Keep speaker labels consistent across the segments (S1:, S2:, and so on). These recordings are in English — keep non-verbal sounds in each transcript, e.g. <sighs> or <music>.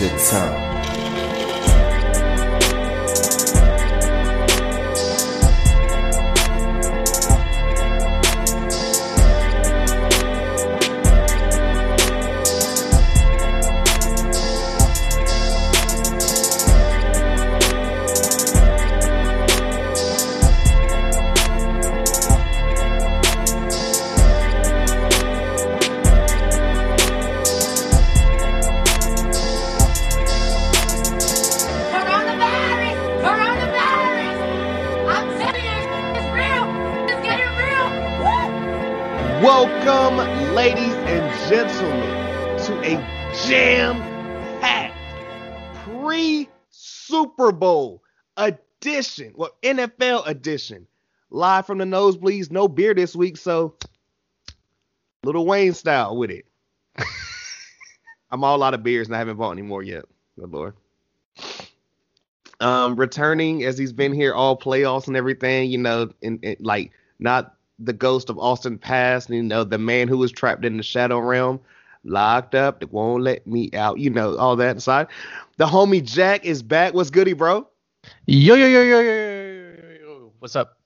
S1: your tongue.
S2: Edition, live from the nosebleeds. No beer this week, so Lil Wayne style with it. <laughs> I'm all out of beers and I haven't bought any more yet. Good lord. Um, returning as he's been here all playoffs and everything, you know, and, and like not the ghost of Austin Past, you know, the man who was trapped in the shadow realm, locked up, that won't let me out, you know, all that aside. The homie Jack is back. What's goody, bro?
S3: Yo yo yo yo yo. What's up?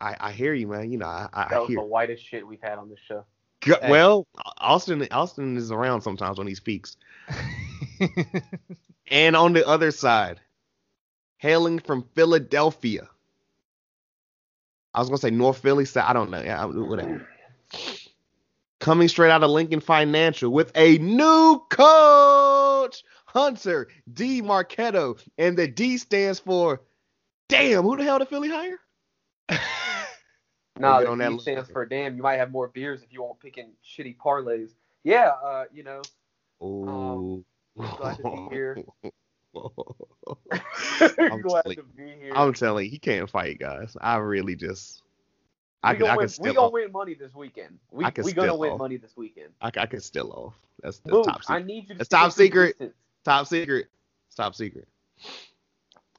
S2: I, I hear you, man. You know, I, I
S4: That was
S2: hear.
S4: the whitest shit we've had on this show.
S2: Go-
S3: Hey.
S2: Well, Austin Austin is around sometimes when he speaks. <laughs> And on the other side, hailing from Philadelphia. I was gonna say North Philly, so I don't know. Yeah, whatever. Coming straight out of Lincoln Financial with a new coach, Hunter D. Marketo, and the D stands for damn. Who the hell did Philly hire?
S4: No,
S2: get
S4: the
S2: on that
S4: D
S2: list.
S4: stands for damn. You might have more beers if you won't picking shitty parlays. Yeah, uh, you know,
S2: Oh,
S4: glad to be here. <laughs> <laughs>
S2: I'm
S4: glad
S2: telling-
S4: to be here.
S2: I'm telling you, he can't fight, guys. I really just, I
S4: we
S2: could,
S4: gonna,
S2: I
S4: win,
S2: could
S4: we
S2: still,
S4: gonna
S2: off.
S4: win money this weekend. We
S2: I could
S4: we gonna win
S2: off.
S4: money this weekend.
S2: I, I could still off. That's the
S4: Boo,
S2: top
S4: I
S2: secret.
S4: need you to
S2: That's top secret. Top secret. Top secret.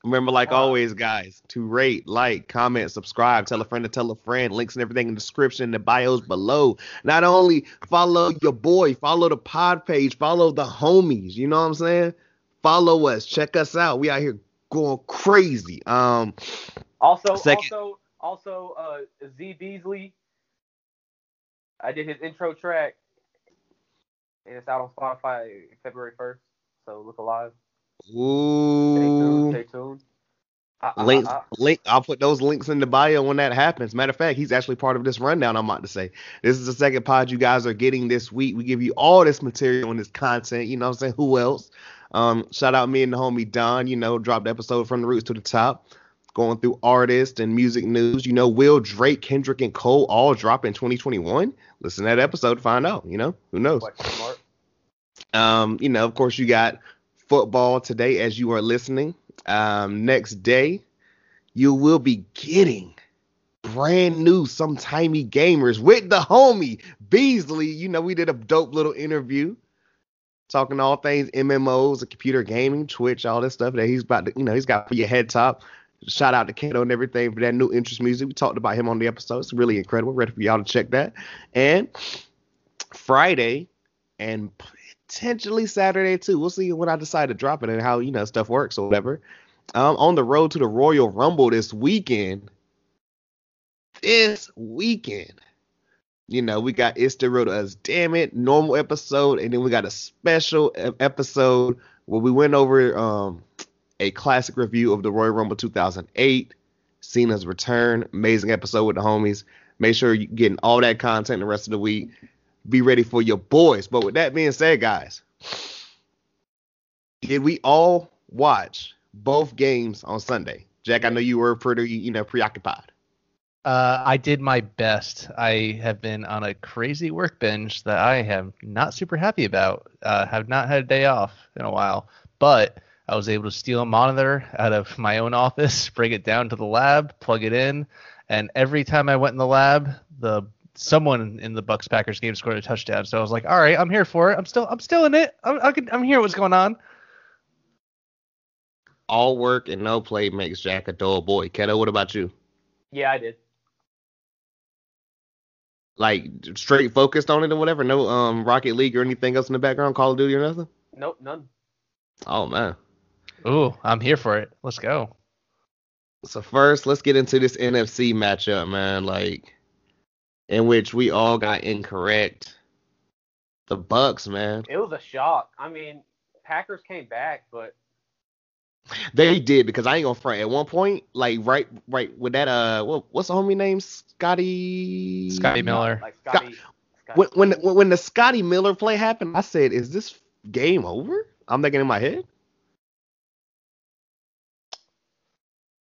S2: Remember, like always, guys, to rate, like, comment, subscribe, tell a friend to tell a friend. Links and everything in the description, the bios below. Not only follow your boy, follow the pod page, follow the homies. You know what I'm saying? Follow us, check us out. We out here going crazy. Um,
S4: Also,
S2: Second-
S4: also, also, uh, Z Beasley. I did his intro track, and it's out on Spotify February first. So look alive.
S2: Ooh.
S4: Stay tuned. Uh,
S2: Link, link. I'll put those links in the bio when that happens. Matter of fact, he's actually part of this rundown. I'm about to say this is the second pod you guys are getting this week. We give you all this material and this content. You know what I'm saying? Who else? Um, shout out me and the homie Don. You know, dropped episode from the roots to the top, going through artists and music news. You know, Will Drake, Kendrick, and Cole all drop in 2021. Listen to that episode to find out. You know, who knows? Um, you know, of course, you got football today as you are listening. Um, next day, you will be getting brand new some timey gamers with the homie Beasley. You know, we did a dope little interview talking all things MMOs, and computer gaming, Twitch, all this stuff that he's about to, you know, he's got for your head top. Shout out to Kato and everything for that new interest music. We talked about him on the episode. It's really incredible. Ready for y'all to check that. And Friday and potentially Saturday too. We'll see when I decide to drop it and how you know stuff works or whatever. Um, on the road to the Royal Rumble this weekend. This weekend, you know, we got It's the Road to Us, damn it, normal episode, and then we got a special episode where we went over um a classic review of the Royal Rumble 2008, Cena's return, amazing episode with the homies. Make sure you're getting all that content the rest of the week be ready for your boys. But with that being said, guys, did we all watch both games on Sunday? Jack, I know you were pretty, you know, preoccupied.
S3: Uh, I did my best. I have been on a crazy work binge that I am not super happy about. Uh, have not had a day off in a while, but I was able to steal a monitor out of my own office, <laughs> bring it down to the lab, plug it in, and every time I went in the lab, the someone in the Bucs Packers game scored a touchdown. So I was like, all right, I'm here for it. I'm still I'm still in it. I'm I can, I'm here. What's going on?
S2: All work and no play makes Jack a dull boy. Keto, what about you?
S4: Yeah, I did.
S2: Like straight focused on it or whatever? No um Rocket League or anything else in the background, Call of Duty or nothing?
S4: Nope, none.
S2: Oh man.
S3: Ooh, I'm here for it. Let's go.
S2: So first, let's get into this NFC matchup, man. Like, in which we all got incorrect. The Bucs, man.
S4: It was a shock. I mean, Packers came back, but
S2: They did because I ain't gonna front. At one point, like right, right with that, uh, what, what's the homie name? Scotty.
S3: Scotty Miller.
S4: like Scotty. Scotty
S2: When when when when the Scotty Miller play happened, I said, "Is this game over?" I'm thinking in my head.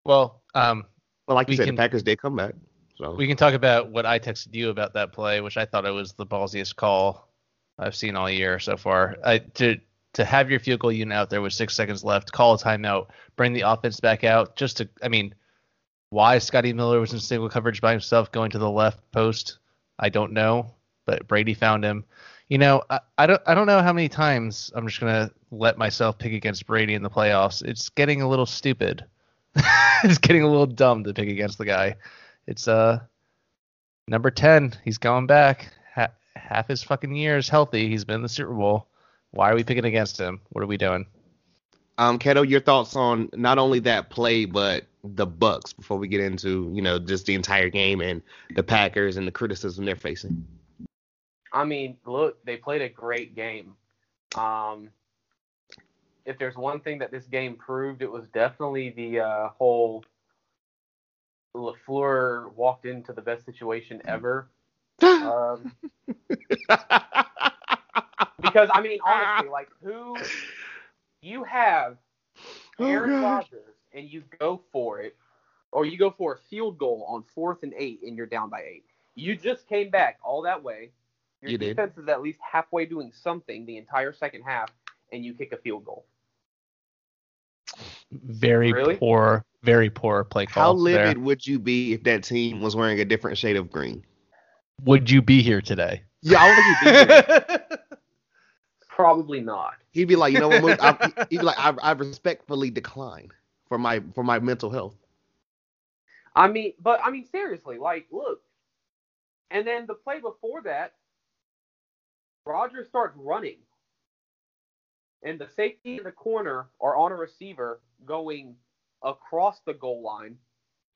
S3: Well, um,
S2: But like you
S3: We
S2: said,
S3: can-
S2: the Packers did come back. So
S3: we can talk about what I texted you about that play, which I thought it was the ballsiest call I've seen all year so far. I, to to have your field goal unit out there with six seconds left, call a timeout, bring the offense back out, just to, I mean, why Scotty Miller was in single coverage by himself going to the left post, I don't know, but Brady found him. You know, I, I don't I don't know how many times I'm just gonna let myself pick against Brady in the playoffs. It's getting a little stupid. <laughs> it's getting a little dumb to pick against the guy. It's uh number ten. He's going back. Ha- half his fucking years healthy. He's been in the Super Bowl. Why are we picking against him? What are we doing?
S2: Um, Keto, your thoughts on not only that play but the Bucs before we get into you know just the entire game and the Packers and the criticism they're facing.
S4: I mean, look, they played a great game. Um, if there's one thing that this game proved, it was definitely the uh, whole Lafleur walked into the best situation ever. Um, <laughs> because I mean, honestly, like who you have
S2: Oh,
S4: Aaron
S2: God.
S4: Rodgers and you go for it, or you go for a field goal on fourth and eight and you're down by eight. You just came back all that way. Your
S2: You did.
S4: defense is at least halfway doing something the entire second half, and you kick a field goal.
S3: Very
S4: Really?
S3: poor, very poor play call.
S2: How
S3: there.
S2: livid would you be if that team was wearing a different shade of green?
S3: would you be here today?
S2: Yeah, I don't think he'd be there. <laughs>
S4: Probably not.
S2: He'd be like, you know what? Mook? I, <laughs> he'd be like, I, I respectfully decline for my for my mental health.
S4: I mean, but I mean, seriously, like, look. And then the play before that, Rodgers starts running. And the safety in the corner are on a receiver going across the goal line.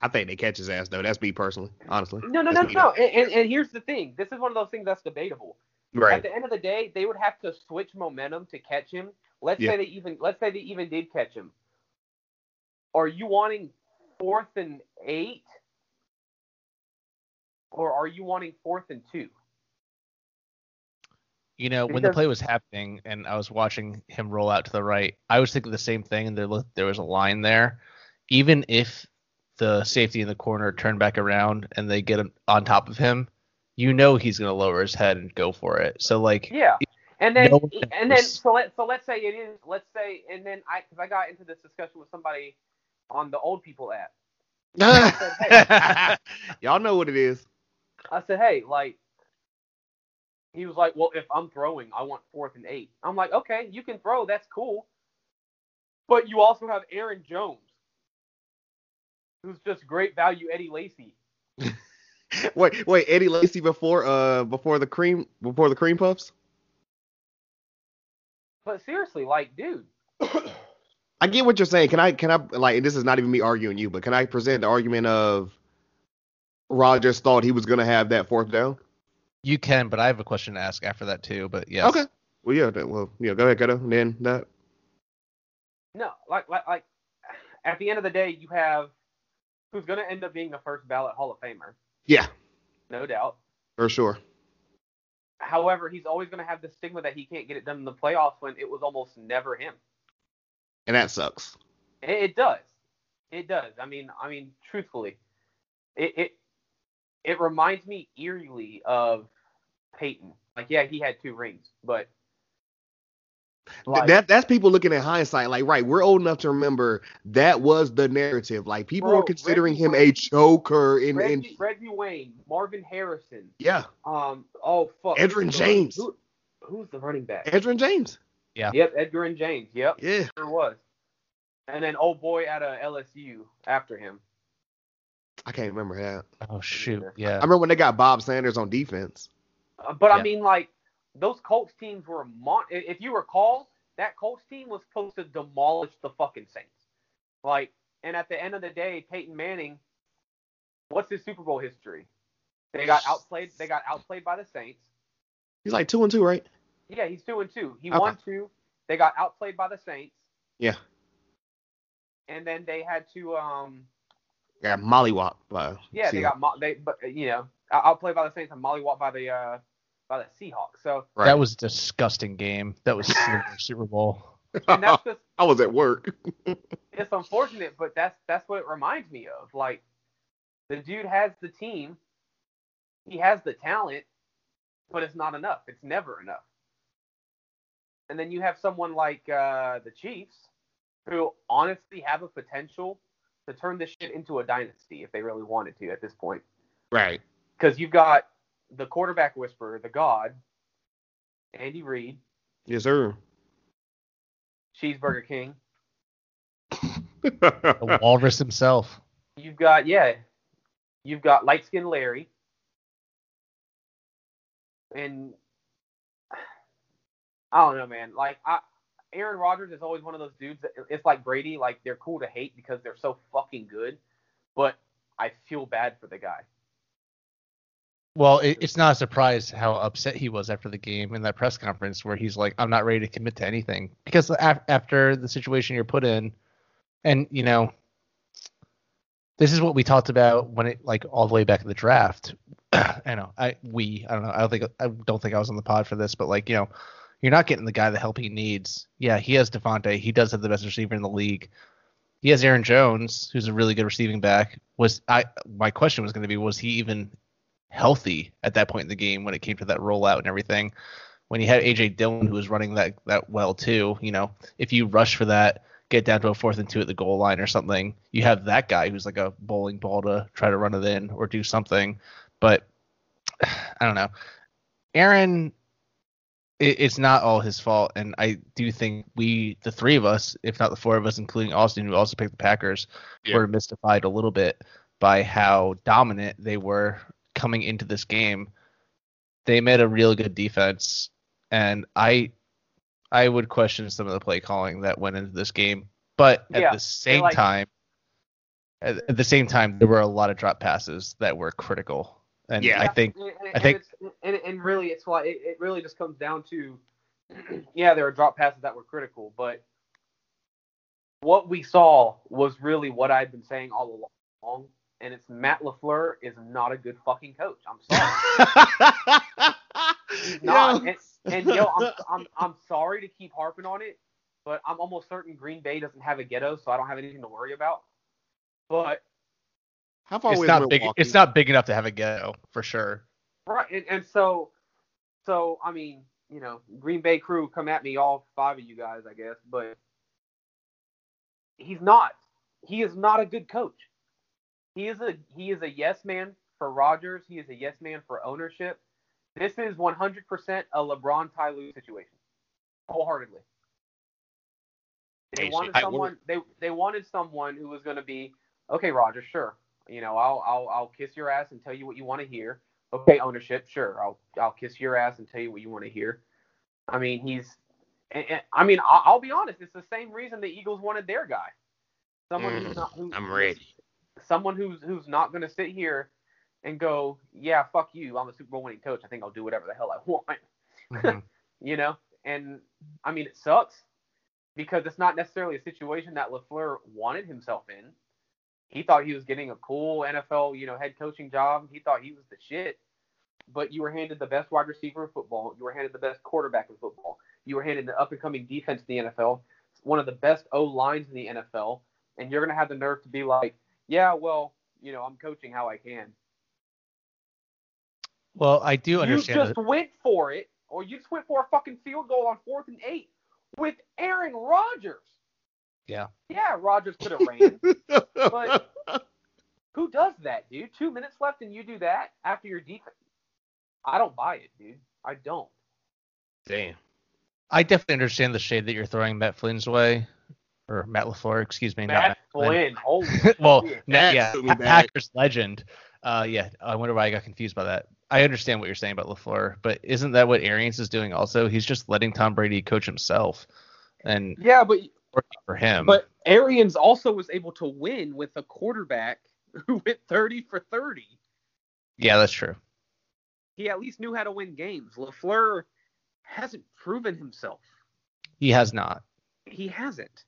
S2: I think they catch his ass though. That's me personally, honestly.
S4: No, no, no,
S2: That's me,
S4: no. And, and, and here's the thing this is one of those things that's debatable.
S2: Right.
S4: At the end of the day, they would have to switch momentum to catch him. Let's
S2: Yeah.
S4: say they even let's say they even did catch him. Are you wanting fourth and eight? Or are you wanting fourth and two?
S3: You know, when the play was happening and I was watching him roll out to the right, I was thinking the same thing. And there, there was a line there. Even if the safety in the corner turn back around and they get on top of him, you know he's going to lower his head and go for it. So, like,
S4: Yeah. And then
S3: No
S4: and then so let so let's say it is let's say and then I because I got into this discussion with somebody on the old people app. <laughs> <laughs>
S2: Y'all know what it is.
S4: I said, hey, like, he was like, well, if I'm throwing, I want fourth and eight. I'm like, okay, you can throw, that's cool. But you also have Aaron Jones, who's just great value Eddie Lacy. <laughs>
S2: Wait, wait, Eddie Lacy before uh before the cream before the cream puffs.
S4: But seriously, like, dude, <coughs>
S2: I get what you're saying. Can I can I like this is not even me arguing you, but can I present the argument of Rodgers thought he was gonna have that fourth down?
S3: you can, but I have a question to ask after that, too. But yes.
S2: Okay. Well, yeah. Then, well, yeah. Go ahead, Gato. And then that.
S4: no, like, like, like, at the end of the day, you have who's going to end up being the first ballot Hall of Famer,
S2: Yeah,
S4: no doubt.
S2: for sure.
S4: However, he's always going to have the stigma that he can't get it done in the playoffs when it was almost never him.
S2: And that sucks.
S4: It, it does. It does. I mean, I mean, truthfully, it it it reminds me eerily of Peyton. Like, yeah, he had two rings, but like,
S2: that that's people looking at hindsight. Like, right, we're old enough to remember that was the narrative. Like, people
S4: Bro,
S2: were considering
S4: Reggie
S2: him a choker in, in
S4: Reggie, Reggie Wayne, Marvin Harrison,
S2: yeah,
S4: um, oh fuck,
S2: Edgerrin James.
S4: Who, who's the running back?
S2: Edgerrin James.
S4: Yeah. Yep, Edgerrin James. Yep,
S2: Yeah,
S4: sure was. And then old boy out of LSU after him.
S2: I can't remember that.
S3: Oh, shoot. Yeah.
S2: I remember when they got Bob Sanders on defense.
S4: Uh, but I mean, like those Colts teams were mon- if you recall, that Colts team was supposed to demolish the fucking Saints. Like, and at the end of the day, Peyton Manning, what's his Super Bowl history? They got outplayed. They got outplayed by the Saints.
S2: He's like two and two, right?
S4: Yeah, he's two and two. He
S2: Okay.
S4: won two. They got outplayed by the Saints,
S2: Yeah.
S4: and then they had to um
S2: Got mollywop by.
S4: yeah they got mo- they but you know outplayed by the Saints and mollywop by the uh by the Seahawks. So
S2: Right.
S3: That was a disgusting game. That was Super- Super Bowl. <laughs>
S4: and that's just <laughs>
S2: I was at work. <laughs>
S4: it's unfortunate, but that's that's what it reminds me of. Like the dude has the team, he has the talent, but it's not enough. It's never enough. And then you have someone like uh, the Chiefs, who honestly have a potential to turn this shit into a dynasty if they really wanted to at this point.
S2: right.
S4: Because you've got the quarterback whisperer, the God, Andy Reid,
S2: Yes, sir.
S4: Cheeseburger King.
S3: The Walrus himself.
S4: You've got yeah, you've got light skinned Larry, and I don't know, man. Like I, Aaron Rodgers is always one of those dudes that it's like Brady. Like they're cool to hate because they're so fucking good, but I feel bad for the guy.
S3: Well, it, it's not a surprise how upset he was after the game in that press conference where he's like, "I'm not ready to commit to anything," because af- after the situation you're put in, and you know, this is what we talked about when it like all the way back in the draft. <clears throat> I know, I we, I don't know, I don't think I don't think I was on the pod for this, but like you know, you're not getting the guy the help he needs. Yeah, he has Davante. He does have the best receiver in the league. He has Aaron Jones, who's a really good receiving back. Was I? My question was going to be, was he even healthy at that point in the game when it came to that rollout and everything. When you had AJ Dillon who was running that that well too, you know, if you rush for that, get down to a fourth and two at the goal line or something, you have that guy who's like a bowling ball to try to run it in or do something. But <sighs> I don't know. Aaron it's not all his fault, and I do think we, the three of us, if not the four of us, including Austin, who also picked the Packers,
S2: Yeah.
S3: were mystified a little bit by how dominant they were coming into this game. They made a real good defense, and I, I would question some of the play calling that went into this game. But at
S4: Yeah,
S3: the same
S4: like-
S3: time, at, at the same time, there were a lot of drop passes that were critical, and
S2: Yeah.
S3: I think
S4: and, and,
S3: I think-
S4: and, it's, and, and really it's why it, it really just comes down to <clears throat> yeah there are drop passes that were critical but what we saw was really what i've been saying all along and it's matt lafleur is not a good fucking coach i'm <laughs> sorry he's not and, and yo I'm, I'm, I'm sorry to keep harping on it but i'm almost certain green bay doesn't have a ghetto so i don't have anything to worry about but
S2: How far
S3: it's
S2: away
S3: not
S2: is
S3: big. It's not big enough to have a ghetto for sure.
S4: Right, and, and so, so I mean, you know, Green Bay crew, come at me, all five of you guys, I guess, but he's not. He is not a good coach. He is a he is a yes man for Rodgers. He is a yes man for ownership. This is 100% a LeBron Ty Lue situation, wholeheartedly. They wanted someone. They they wanted someone who was going to be okay. Roger, sure. You know, I'll I'll I'll kiss your ass and tell you what you want to hear. Okay, ownership, sure. I'll I'll kiss your ass and tell you what you want to hear. I mean, he's. And, and- I mean, I'll, I'll be honest. It's the same reason the Eagles wanted their guy. Someone
S2: Mm,
S4: who's not. Who,
S2: I'm ready.
S4: Someone who's who's not going to sit here and go, yeah, fuck you. I'm a Super Bowl winning coach. I think I'll do whatever the hell I <laughs> want.
S3: Mhm. <laughs>
S4: you know. And I mean, it sucks because it's not necessarily a situation that Lafleur wanted himself in. He thought he was getting a cool NFL, you know, head coaching job. He thought he was the shit. But you were handed the best wide receiver in football. You were handed the best quarterback in football. You were handed the up and coming defense in the NFL, one of the best O lines in the NFL, and you're gonna have the nerve to be like, yeah, well, you know, I'm coaching how I can.
S3: Well, I do understand.
S4: You
S3: understand.
S4: just went for it, or you just went for a fucking field goal on fourth and eight with Aaron Rodgers.
S3: Yeah.
S4: Yeah, Rodgers could have <laughs> ran, but <laughs> who does that, dude? Two minutes left and you do that after your defense. I don't buy it, dude. I don't.
S2: Damn.
S3: I definitely understand the shade that you're throwing Matt Flynn's way, or Matt Lafleur, excuse me. not
S4: Matt
S3: Flynn.
S4: Flynn, <laughs> holy
S3: well,
S4: shit.
S3: na-
S2: That
S3: yeah,
S2: took me
S3: Pa-
S2: back.
S3: Packers legend. Uh, yeah, I wonder why I got confused by that. I understand what you're saying about Lafleur, but isn't that what Arians is doing? Also, he's just letting Tom Brady coach himself. and
S4: Yeah, but
S3: for him.
S4: but Arians also was able to win with a quarterback who <laughs> went 30 for 30.
S3: yeah, that's true.
S4: He at least knew how to win games. Lafleur hasn't proven himself.
S3: He has not.
S4: He hasn't.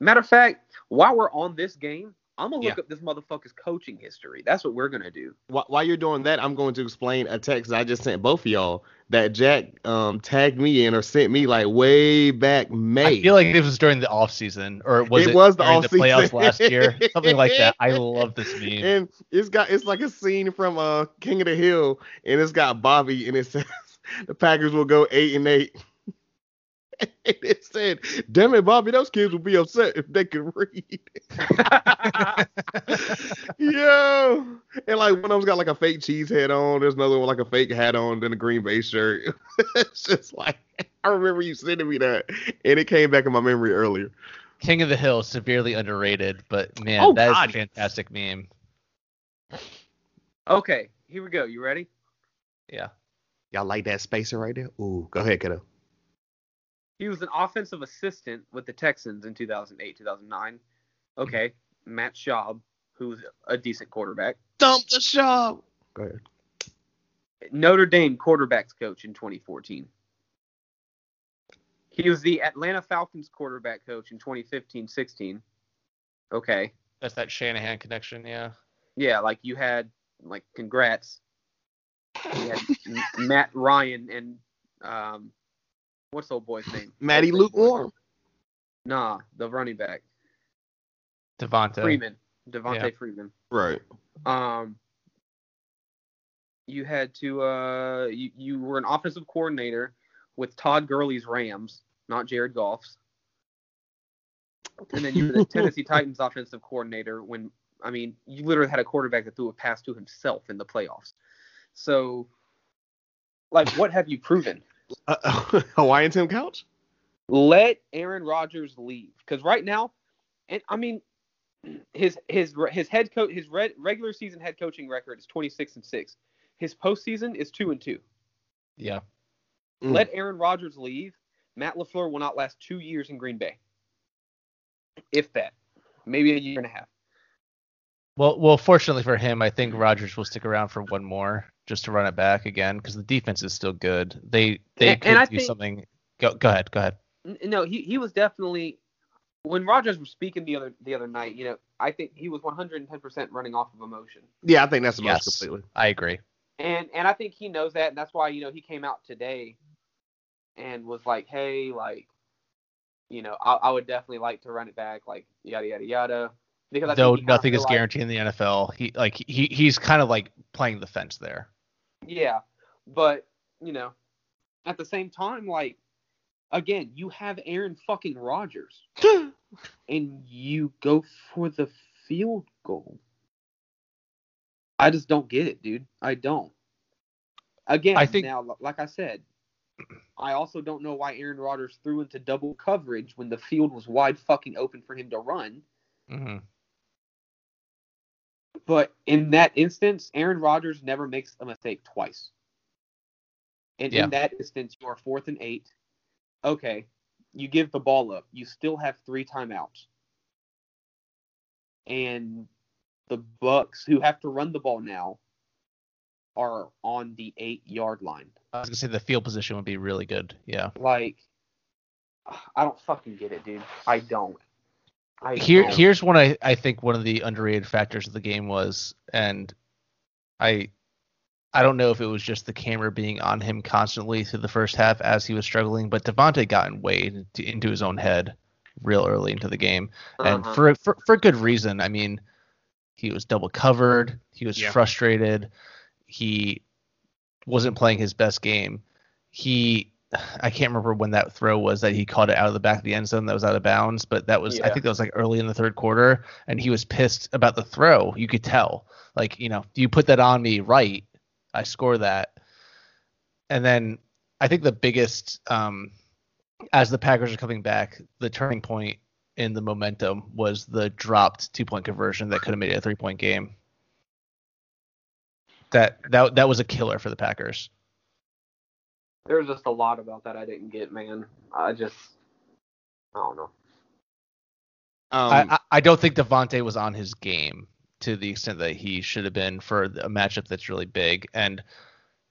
S4: Matter of fact, while we're on this game, I'm gonna look
S2: Yeah.
S4: up this motherfucker's coaching history. That's what we're gonna do.
S2: While you're doing that, I'm going to explain a text I just sent both of y'all that Jack um tagged me in or sent me like way back May.
S3: I feel like this was during the off season, or was
S2: It
S3: it,
S2: was the
S3: during the
S2: off-season.
S3: playoffs last year? <laughs> Something like that. I love this meme. <laughs>
S2: and it's got it's like a scene from uh King of the Hill, and it's got Bobby, and it says <laughs> the Packers will go eight and eight. <laughs> and it said, "Damn it, Bobby, those kids would be upset if they could read." <laughs> <laughs> Yo, and like one of them's got like a fake cheese head on. There's another one with like a fake hat on, then a Green Bay shirt. it's just like I remember you sending me that, and it came back in my memory earlier.
S3: King of the Hill, severely underrated, but man,
S2: Oh,
S3: that is
S2: God.
S3: a fantastic meme.
S4: okay, here we go. You ready?
S3: Yeah.
S2: Y'all like that spacer right there? Ooh, go ahead, kiddo.
S4: He was an offensive assistant with the Texans in 2008, 2009. Okay, Matt Schaub, who's a decent quarterback.
S2: Dump the shop. Go ahead.
S4: Notre Dame quarterbacks coach in 2014. He was the Atlanta Falcons quarterback coach in 2015-16. Okay.
S3: That's that Shanahan connection, yeah.
S4: Yeah, like you had like congrats. You had Matt Ryan and um what's the old boy's name? <laughs>
S2: Matty lukewarm.
S4: Nah, the running back.
S3: Devonta.
S4: Freeman. Devonta
S3: Yeah.
S4: Freeman.
S2: Right.
S4: Um you had to uh you, you were an offensive coordinator with Todd Gurley's Rams, not Jared Goff's. And then you were the <laughs> Tennessee Titans offensive coordinator when I mean, you literally had a quarterback that threw a pass to himself in the playoffs. So like what have you proven?
S2: Uh, <laughs> Hawaiian Tim Couch?
S4: Let Aaron Rodgers leave cuz right now and I mean his his his head coach his red, regular season head coaching record is 26 and 6. His postseason is 2 and 2.
S3: Yeah.
S2: Mm.
S4: Let Aaron Rodgers leave. Matt LaFleur will not last 2 years in Green Bay. If that. Maybe a year and a half.
S3: Well, well, fortunately for him, I think Rodgers will stick around for one more just to run it back again because the defense is still good. They they
S4: And-
S3: could
S4: and
S3: do
S4: think-
S3: something. Go go ahead, go ahead.
S4: No, he, he was definitely when Rodgers was speaking the other the other night, you know, I think he was 110% running off of emotion.
S2: Yeah, I think that's the most completely.
S3: I agree.
S4: And and I think he knows that, and that's why you know he came out today and was like, hey, like, you know, I, I would definitely like to run it back, like yada yada yada. Because I
S3: Though
S4: think
S3: nothing is
S4: realized-
S3: guaranteed in the NFL, he like he he's kind of like playing the fence there.
S4: Yeah, but you know, at the same time, like, again, you have Aaron fucking Rodgers, <laughs> and you go for the field goal. I just don't get it, dude. I don't. Again,
S3: I think-
S4: now, like I said, <clears throat> I also don't know why Aaron Rodgers threw into double coverage when the field was wide fucking open for him to run.
S3: hmm
S4: But in that instance, Aaron Rodgers never makes a mistake twice. And
S3: Yeah.
S4: in that instance, you are fourth and eight. Okay, you give the ball up. You still have three timeouts. And the Bucs, who have to run the ball now, are on the eight yard line.
S3: I was gonna say the field position would be really good. Yeah.
S4: Like, I don't fucking get it, dude. I don't. I
S3: Here
S4: don't.
S3: here's one I, I think one of the underrated factors of the game was, and I I don't know if it was just the camera being on him constantly through the first half as he was struggling, but Davante got in way into, into his own head real early into the game, and
S4: Uh-huh.
S3: for, for for good reason. I mean, he was double covered, he was
S2: Yeah.
S3: frustrated, he wasn't playing his best game. He <sighs> I can't remember when that throw was that he caught it out of the back of the end zone that was out of bounds, but that was I think that was like early in the third quarter, and he was pissed about the throw. You could tell, like you know, you put that on me right, I score that, and then I think the biggest um, as the Packers are coming back, the turning point in the momentum was the dropped two point conversion that could have made it a three point game. That that that was a killer for the Packers.
S4: There's just a lot about that I didn't get, man. I just I don't know.
S2: Um,
S3: I, I, I don't think Davante was on his game to the extent that he should have been for a matchup that's really big. And,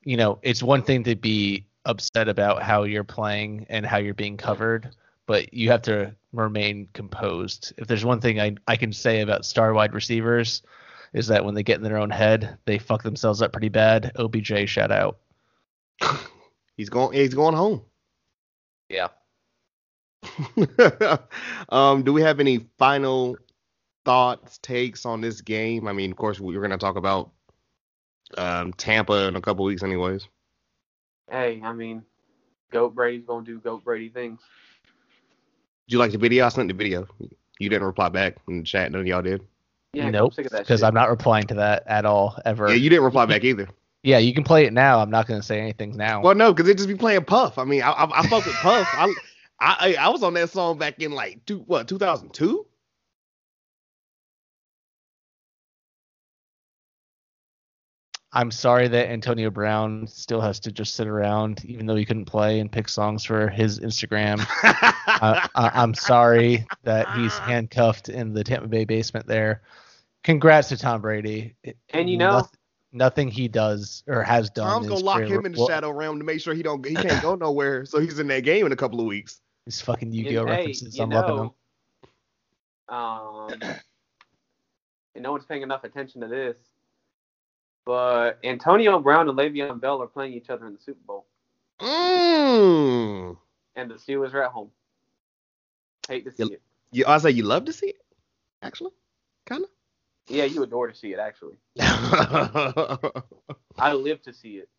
S3: you know, it's one thing to be upset about how you're playing and how you're being covered, but you have to remain composed. If there's one thing I, I can say about star wide receivers, is that when they get in their own head, they fuck themselves up pretty bad. OBJ shout out. <laughs>
S2: he's going. He's going home.
S3: Yeah. <laughs>
S2: um, do we have any final thoughts, takes on this game? I mean, of course, we are going to talk about um, Tampa in a couple weeks, anyways.
S4: Hey, I mean, Goat Brady's gonna do Goat Brady things.
S2: Did you like the video? I sent the video. You didn't reply back in the chat. None of y'all did.
S4: Yeah,
S3: nope.
S4: I'm sick of that
S3: Because. I'm not replying to that at all ever.
S2: Yeah, you didn't reply back either.
S3: Yeah, you can play it now. I'm not going to say anything now.
S2: Well, no, because it just be playing Puff. I mean, I I, I fuck with Puff. I, <laughs> I I was on that song back in like two what 2002.
S3: I'm sorry that Antonio Brown still has to just sit around, even though he couldn't play and pick songs for his Instagram. <laughs> I, I, I'm sorry that he's handcuffed in the Tampa Bay basement there. Congrats to Tom Brady. It-
S4: And you know-
S3: noth- nothing he does or has done.
S2: Tom's
S3: in
S2: gonna lock him in the
S3: will-
S2: shadow realm to make sure he don't he <laughs> can't go nowhere. So he's in that game in a couple of weeks.
S3: These fucking
S4: And,
S3: Yu-Gi-Oh
S4: hey,
S3: references.
S4: you
S3: I'm loving them.
S4: know, um, <clears throat> and no one's paying enough attention to this, but Antonio Brown and Le'Veon Bell are playing each other in the Super Bowl,
S2: Mm.
S4: and the Steelers are at home. Hate to see
S2: Yep.
S4: it.
S2: You, I say you love to see it, actually, kind
S4: Yeah, you adore to see it. Actually. <laughs> I live to see it.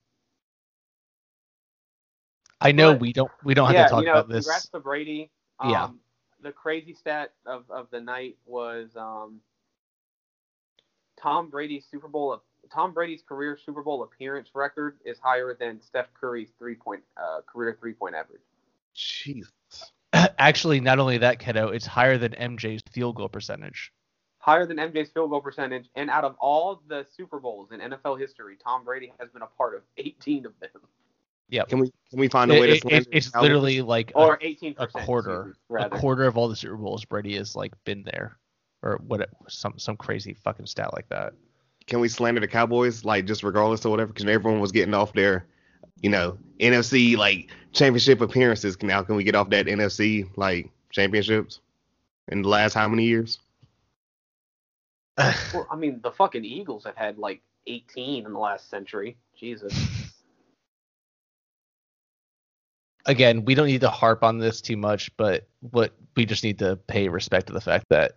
S3: I know
S4: But-
S3: we don't we don't have
S4: yeah,
S3: to talk
S4: you know,
S3: about this.
S4: congrats to Brady. Um,
S3: Yeah.
S4: The crazy stat of, of the night was um, Tom Brady's Super Bowl. of Tom Brady's career Super Bowl appearance record is higher than Steph Curry's three point uh, career three point average.
S2: Jesus. <clears throat>
S3: Actually, not only that, kiddo, it's higher than MJ's field goal percentage.
S4: Higher than MJ's field goal percentage, and out of all the Super Bowls in NFL history, Tom Brady has been a part of 18 of them,
S3: Yeah.
S2: Can we can we find a way
S3: It-
S2: to?
S3: it- it's
S2: Cowboys?
S3: literally like a,
S4: or 18
S3: a
S4: percent.
S3: quarter, a quarter of all the Super Bowls Brady has like been there, or what? Some some crazy fucking stat like that.
S2: Can we slander the Cowboys like just regardless or whatever? Because everyone was getting off their, you know, NFC like championship appearances. Now can we get off that NFC like championships in the last how many years? <sighs>
S4: Well, I mean, the fucking Eagles have had like 18 in the last century. Jesus.
S3: Again, we don't need to harp on this too much, but what we just need to pay respect to the fact that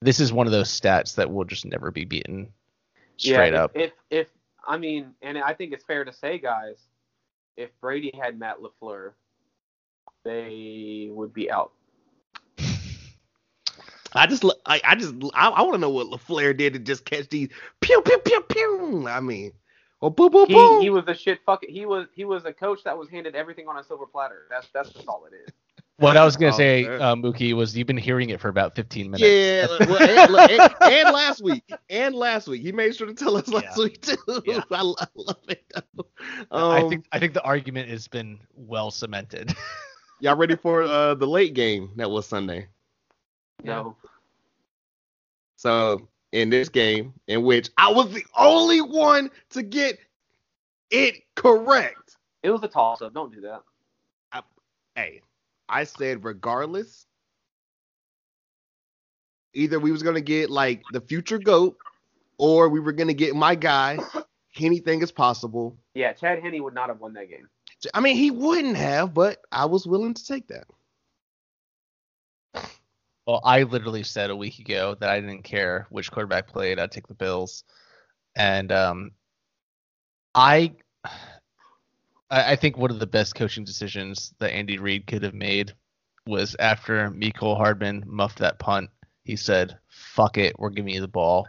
S3: this is one of those stats that will just never be beaten straight
S4: yeah,
S3: up.
S4: If, if if I mean, and I think it's fair to say, guys, if Brady had Matt Lafleur, they would be out.
S2: I just lo- I, I just I, I want to know what LaFleur did to just catch these pew pew pew pew. I mean, oh boom boom
S4: He,
S2: boom.
S4: he was a shit fucking. He was he was a coach that was handed everything on a silver platter. That's that's just all it is.
S3: What I was gonna
S2: Oh,
S3: say, uh, Mookie, was you've been hearing it for about 15 minutes.
S2: Yeah, well, and, and, and last week, and last week, he made sure to tell us last
S3: Yeah.
S2: week too.
S3: Yeah. <laughs>
S2: I, lo- I love it. though.
S3: I
S2: Um,
S3: think I think the argument has been well cemented. <laughs>
S2: y'all ready for uh, the late game that was Sunday?
S4: No.
S2: So in this game, in which I was the only one to get it correct.
S4: It was a toss up. Don't do that.
S2: Hey, I said regardless, either we was gonna get like the future goat, or we were gonna get my guy. Anything is possible.
S4: Yeah, Chad Henne would not have won that game.
S2: I mean, he wouldn't have, but I was willing to take that.
S3: Well, I literally said a week ago that I didn't care which quarterback played. I'd take the Bills, and um, I, I think one of the best coaching decisions that Andy Reid could have made was after Mecole Hardman muffed that punt. He said, "Fuck it, we're giving you the ball.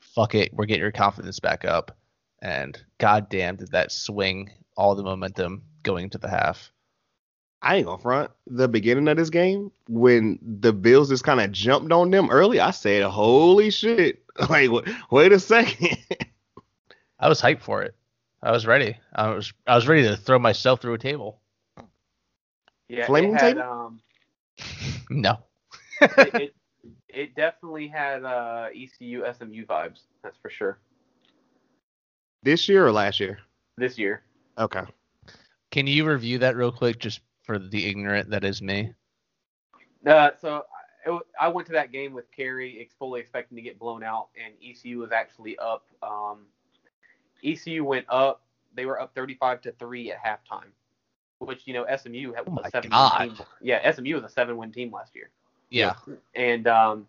S3: Fuck it, we're getting your confidence back up." And goddamn, did that swing all the momentum going into the half?
S2: I ain't gonna front. The beginning of this game, when the Bills just kind of jumped on them early, I said, "Holy shit!" <laughs> Like, wait, wait a second. <laughs>
S3: I was hyped for it. I was ready. I was I was ready to throw myself through a table.
S4: Yeah,
S2: Flaming
S4: had
S2: table?
S4: um, <laughs>
S3: No.
S4: it, it, it definitely had uh, ECU SMU vibes. That's for sure.
S2: This year or last year?
S4: This year.
S2: Okay.
S3: Can you review that real quick, just for the ignorant that is me?
S4: Uh, so it, I went to that game with Kerry, fully expecting to get blown out, and ECU was actually up. Um, ECU went up. They were up 35 to three at halftime, which you know SMU had
S3: Oh
S4: was a seven-win team. Yeah, SMU was a seven win team last year,
S3: Yeah.
S4: and um,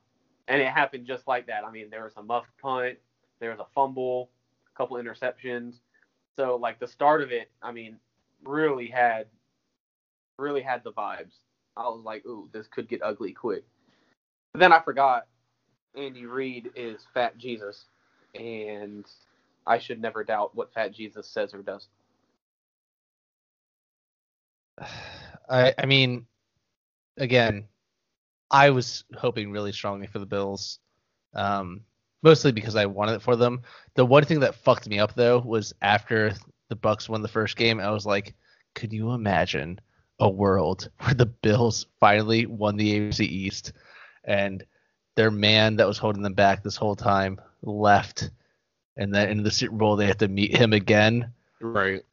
S4: and it happened just like that. I mean, there was a muff punt, there was a fumble, a couple interceptions. So like the start of it, I mean, really had really had the vibes. I was like, ooh, this could get ugly quick. But then I forgot Andy Reid is Fat Jesus, and I should never doubt what Fat Jesus says or does. <sighs>
S3: I I mean, again, I was hoping really strongly for the Bills, um, mostly because I wanted it for them. The one thing that fucked me up though was after the Bucs won the first game, I was like, could you imagine a world <laughs> where the Bills finally won the AFC East and their man that was holding them back this whole time left, and then in the Super Bowl they have to meet him again
S2: Right.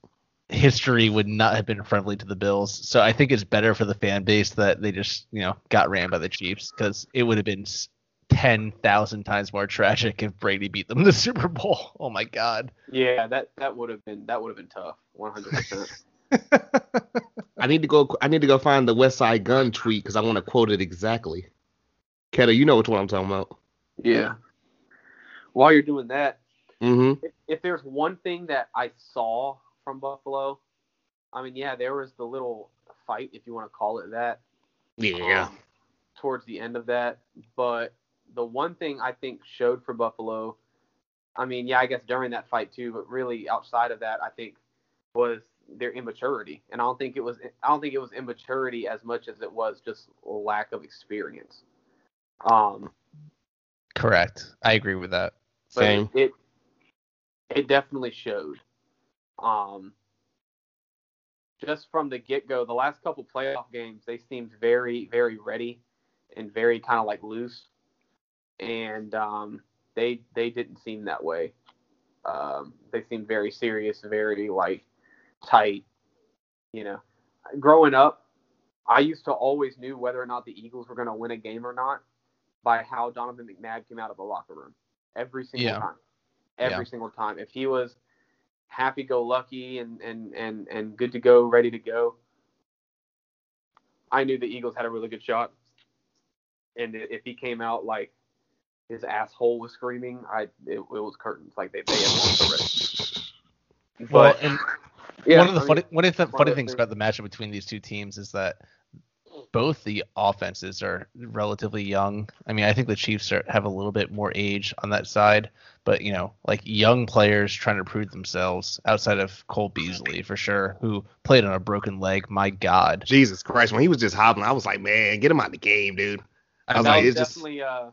S3: history would not have been friendly to the Bills. So I think it's better for the fan base that they just, you know, got ran by the Chiefs because it would have been s- 10,000 times more tragic if Brady beat them in the <laughs> Super Bowl. Oh my God.
S4: Yeah, that that would have been that would have been tough, 100. <laughs>
S2: I need to go. I need to go find the Westside Gunn tweet because I want to quote it exactly. Keta, you know which one I'm talking about.
S4: Yeah. While you're doing that,
S2: Mm-hmm.
S4: if, if there's one thing that I saw from Buffalo, I mean, yeah, there was the little fight, if you want to call it that,
S2: Yeah.
S4: um, towards the end of that. But the one thing I think showed for Buffalo, I mean, yeah, I guess during that fight too, but really outside of that, I think was their immaturity. And I don't think it was I don't think it was immaturity as much as it was just lack of experience. Um,
S3: Correct. I agree with that.
S4: but
S2: Same.
S4: it it definitely showed. Um, just from the get go, the last couple playoff games, they seemed very, very ready and very kind of like loose, and um, they they didn't seem that way. Um, they seemed very serious, very like tight. You know, growing up, I used to always knew whether or not the Eagles were going to win a game or not by how Donovan McNabb came out of the locker room every single
S3: Yeah.
S4: time. Every
S3: Yeah.
S4: single time. If he was happy go lucky and, and, and, and good to go, ready to go, I knew the Eagles had a really good shot. And if he came out like his asshole was screaming, I it, it was curtains. Like they they had already.
S3: Well,
S4: But
S3: and
S4: yeah,
S3: one of the
S4: I mean,
S3: funny one of the funny things
S4: things-
S3: about the matchup between these two teams is that both the offenses are relatively young. I mean, I think the Chiefs are, have a little bit more age on that side, but you know, like young players trying to prove themselves outside of Cole Beasley for sure, who played on a broken leg. My God,
S2: Jesus Christ, when he was just hobbling, I was like, man, get him out of the game, dude. I was
S4: that
S2: like,
S4: was
S2: it's just
S4: definitely uh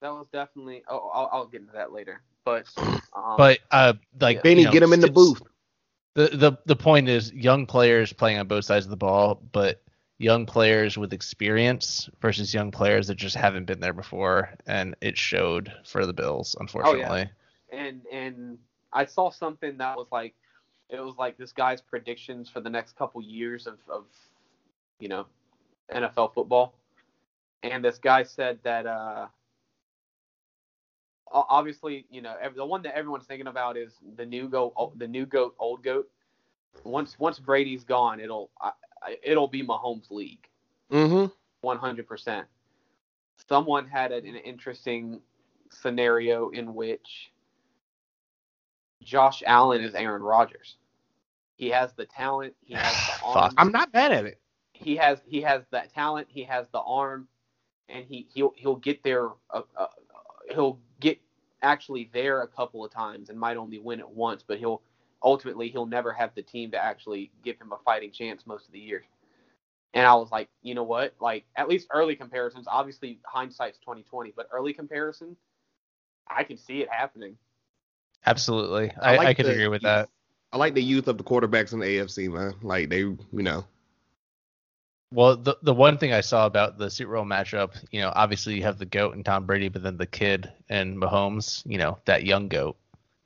S4: that was definitely oh I'll, I'll get into that later but <sighs> um,
S3: but uh, like
S4: Yeah.
S2: Benny,
S3: you know,
S2: get him in the booth.
S3: The the the point is young players playing on both sides of the ball, but young players with experience versus young players that just haven't been there before, and it showed for the Bills, unfortunately. Oh, yeah.
S4: and and I saw something that was like it was like this guy's predictions for the next couple years of of you know NFL football and this guy said that uh obviously you know the one that everyone's thinking about is the new goat the new goat old goat once once Brady's gone it'll I, it'll be Mahomes league
S2: Mm-hmm.
S4: 100%. Someone had an, an interesting scenario in which Josh Allen is Aaron Rodgers. He has the talent, he has the <sighs> arm.
S2: I'm not bad at it.
S4: He has he has that talent, he has the arm, and he he'll he'll get there. Uh, uh, he'll get actually there a couple of times and might only win it once, but he'll ultimately he'll never have the team to actually give him a fighting chance most of the years. And I was like, you know what? Like at least early comparisons. Obviously, hindsight's twenty twenty, but early comparison, I can see it happening.
S3: Absolutely, I, I,
S2: like
S3: could
S2: the
S3: agree with
S2: youth.
S3: that.
S2: I like the youth of the quarterbacks in the AFC, man. Like they, you know,
S3: Well, the the one thing I saw about the Super Bowl matchup, you know, obviously you have the goat and Tom Brady, but then the kid and Mahomes, you know, that young goat,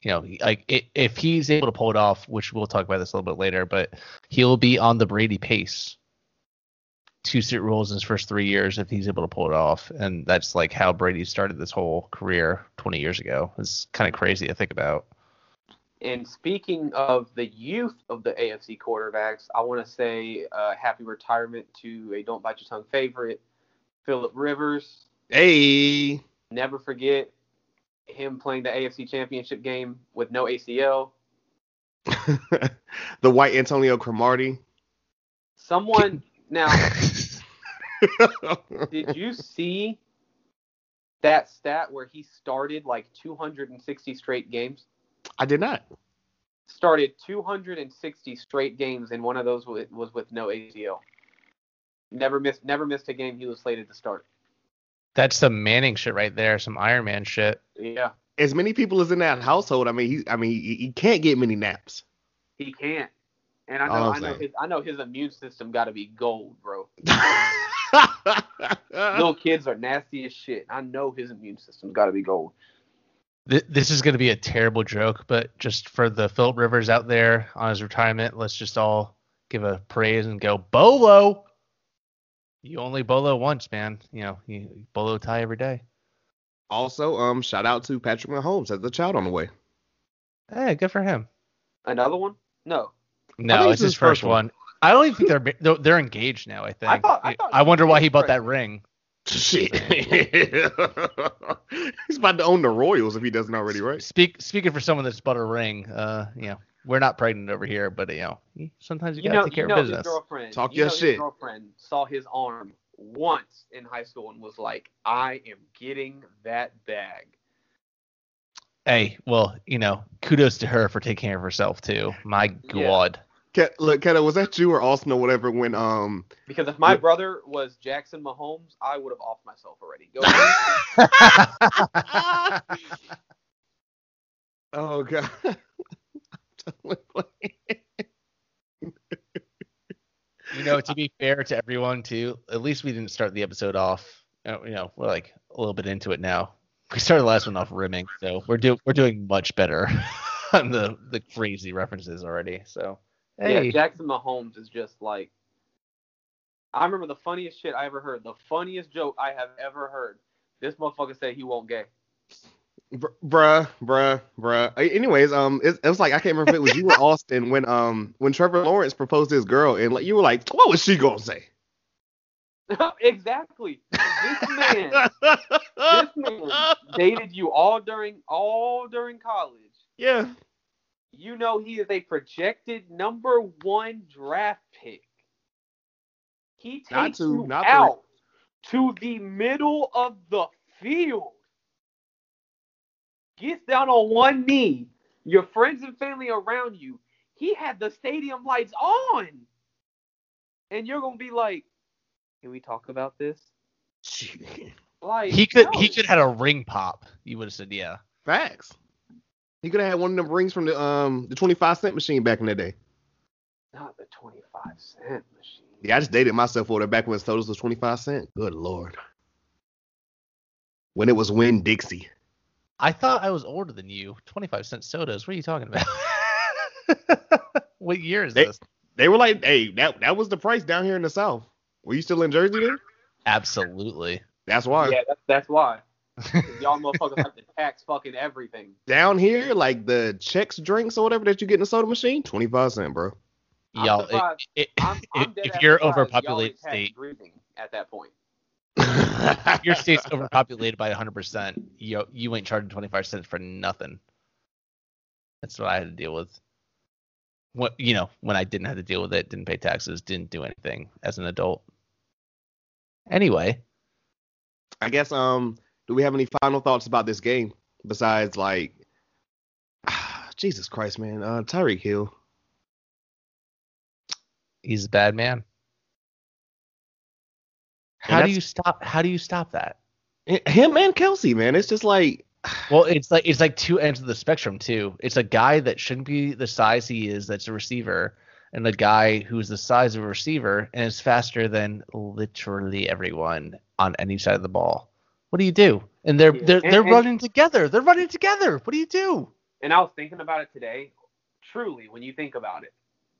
S3: you know, like if he's able to pull it off, which we'll talk about this a little bit later, but he'll be on the Brady pace. Two Super Bowls in his first three years if he's able to pull it off, and that's like how Brady started this whole career 20 years ago. It's kind of crazy to think about.
S4: And speaking of the youth of the AFC quarterbacks, I want to say uh, happy retirement to a Don't Bite Your Tongue favorite, Philip Rivers.
S2: Hey.
S4: Never forget him playing the AFC Championship game with no ACL. <laughs>
S2: the white Antonio Cromartie.
S4: Someone now, <laughs> did you see that stat where he started like 260 straight games?
S2: I did not.
S4: Started 260 straight games, and one of those was, was with no ACL. Never missed, never missed a game he was slated to start.
S3: That's some Manning shit right there, some Iron Man shit.
S4: Yeah,
S2: As many people as in that household, I mean, he, I mean, he, he can't get many naps.
S4: he can't. And I know, I know
S2: saying.
S4: his, I know his immune system got to be gold, bro. <laughs> Little kids are nasty as shit. I know his immune system's got to be gold.
S3: Th- this is going to be a terrible joke, but just for the Philip Rivers out there on his retirement, let's just all give a praise and go Bolo. You only bolo once, man. You know, you bolo tie every day.
S2: also, um, shout out to Patrick Mahomes as the child on the way.
S3: Hey, good for him.
S4: Another one? No.
S3: No, it's
S2: it's
S3: his
S2: his first
S3: first one. I don't even think they're they're, they're engaged now. I think.
S4: I thought- I thought
S3: wonder why he bought that ring.
S2: Shit. <laughs> He's about to own the Royals if he doesn't already, right?
S3: Speak speaking for someone that's bought a ring. Uh, you know, we're not pregnant over here, but you know, sometimes you,
S4: You
S3: gotta
S4: know,
S3: take care
S4: you know
S3: of
S4: his
S3: business.
S4: girlfriend.
S2: Talk
S4: you
S2: your
S4: know
S2: shit.
S4: His girlfriend saw his arm once in high school and was like, "I am getting that bag."
S3: Hey, well, you know, kudos to her for taking care of herself too. My
S4: Yeah.
S3: God.
S2: Ke- look, Keto, was that you or Austin or whatever when um
S4: Because if my
S2: Yeah.
S4: brother was Jackson Mahomes, I would have offed myself already. Go ahead. <laughs>
S2: Oh god. <laughs>
S3: you know, to be fair to everyone too, at least we didn't start the episode off. uh, You know, we're like a little bit into it now. We started the last one off rimming, so we're do we're doing much better <laughs> on the the crazy references already. So hey,
S4: Yeah, Jackson Mahomes is just like. I remember the funniest shit I ever heard. The funniest joke I have ever heard. This motherfucker said he won't gay.
S2: Br- bruh, bruh, bruh. Anyways, um, it, it was like I can't remember if it was you or <laughs> Austin when um when Trevor Lawrence proposed to his girl and like you were like, what was she gonna say? <laughs>
S4: exactly. This man, this man <laughs> dated you all during all during college.
S2: yeah.
S4: You know he is a projected number one draft pick. He
S2: Not
S4: takes
S2: two,
S4: you
S2: not three.
S4: out to the middle of the field. Gets down on one knee. Your friends and family around you. He had the stadium lights on. And you're gonna be like, Can we talk about this? <laughs> Like
S3: he could
S4: no.
S3: he could have had a ring pop. You would have said yeah.
S2: Facts. He could have had one of them rings from the um the 25 cent machine back in the day.
S4: not the twenty five cent machine.
S2: Yeah, I just dated myself for that back when sodas was 25 cent. Good lord. When it was Winn-Dixie.
S3: I thought I was older than you. Twenty five cent sodas. What are you talking about? <laughs> what year is
S2: They-
S3: this?
S2: They were like, hey, that that was the price down here in the South. Were you still in Jersey then?
S3: Absolutely.
S2: That's why.
S4: Yeah, that's, that's why. 'Cause Y'all <laughs> motherfuckers have to tax fucking everything.
S2: Down here, like the checks drinks or whatever that you get in the soda machine, 25 cent, bro.
S4: I'm
S3: Y'all,
S4: surprised.
S3: it, it,
S4: I'm, I'm
S3: if, if you're overpopulated state,
S4: at that point.
S3: if your state's overpopulated by 100%, you you ain't charging 25 cents for nothing. That's what I had to deal with. What you know, when I didn't have to deal with it, didn't pay taxes, didn't do anything as an adult. Anyway,
S2: I guess um do we have any final thoughts about this game besides like <sighs> Jesus Christ, man. Uh Tyreek Hill.
S3: he's a bad man. How do you stop? How do you stop that?
S2: Him and Kelsey, man. It's just like <sighs>
S3: Well, it's like it's like two ends of the spectrum too. It's a guy that shouldn't be the size he is, that's a receiver, and a guy who's the size of a receiver and is faster than literally everyone on any side of the ball. What do you do? And they're
S4: Yeah.
S3: they're
S4: And-
S3: they're
S4: and-
S3: running together. They're running together. What do you do?
S4: And I was thinking about it today. Truly, when you think about it,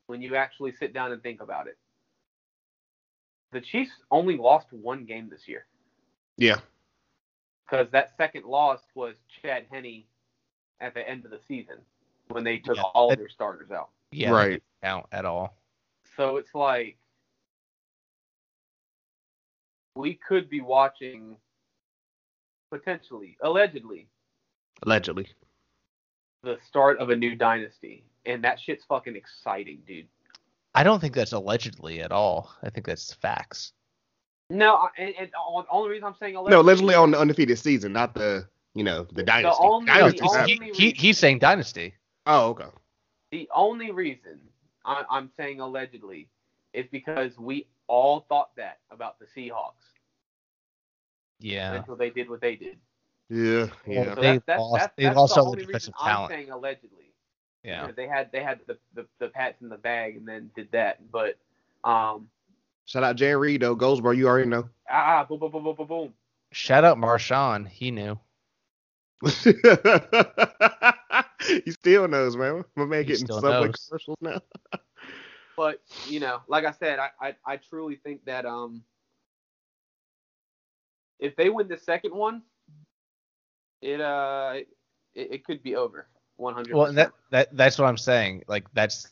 S4: when you actually sit down and think about it, the Chiefs only lost one game this year
S2: Yeah.
S4: because that second loss was Chad Henne at the end of the season when they took
S3: Yeah,
S4: all
S3: that-
S4: their starters out.
S3: Yeah,
S2: Right.
S3: doesn't at all.
S4: So it's like we could be watching potentially, allegedly,
S2: Allegedly.
S4: the start of a new dynasty, and that shit's fucking exciting, dude.
S3: I don't think that's allegedly at all. I think that's facts.
S4: No, and, and the only reason I'm saying allegedly.
S2: No,
S4: allegedly,
S2: allegedly on the undefeated season, not the you know the dynasty.
S4: only-
S2: Dynasty
S4: the
S3: he's,
S2: happened.
S3: he,
S4: only
S3: he, he's saying dynasty.
S2: Oh, okay.
S4: the only reason I, I'm saying allegedly is because we all thought that about the Seahawks
S3: Yeah.
S4: until they did what they did.
S2: Yeah, yeah.
S4: So
S3: They
S4: that's, that's,
S3: lost-
S4: that's,
S3: they
S4: that's
S3: lost
S4: the
S3: all the
S4: only
S3: defensive
S4: reason
S3: talent.
S4: I'm saying allegedly.
S3: Yeah.
S4: Because They had they had the, the, the pats in the bag and then did that. But um
S2: Shout out Jan Reed though. Goldsboro, you already know.
S4: ah boom boom boom boom boom boom.
S3: Shout out Marshawn. He knew. <laughs>
S2: he still knows, man. My man
S3: He
S2: getting subway
S3: knows.
S2: commercials now. <laughs>
S4: But you know, like I said, I, I I truly think that um if they win the second one, it uh it, it could be over. One hundred.
S3: Well, and that, that that's what I'm saying. Like that's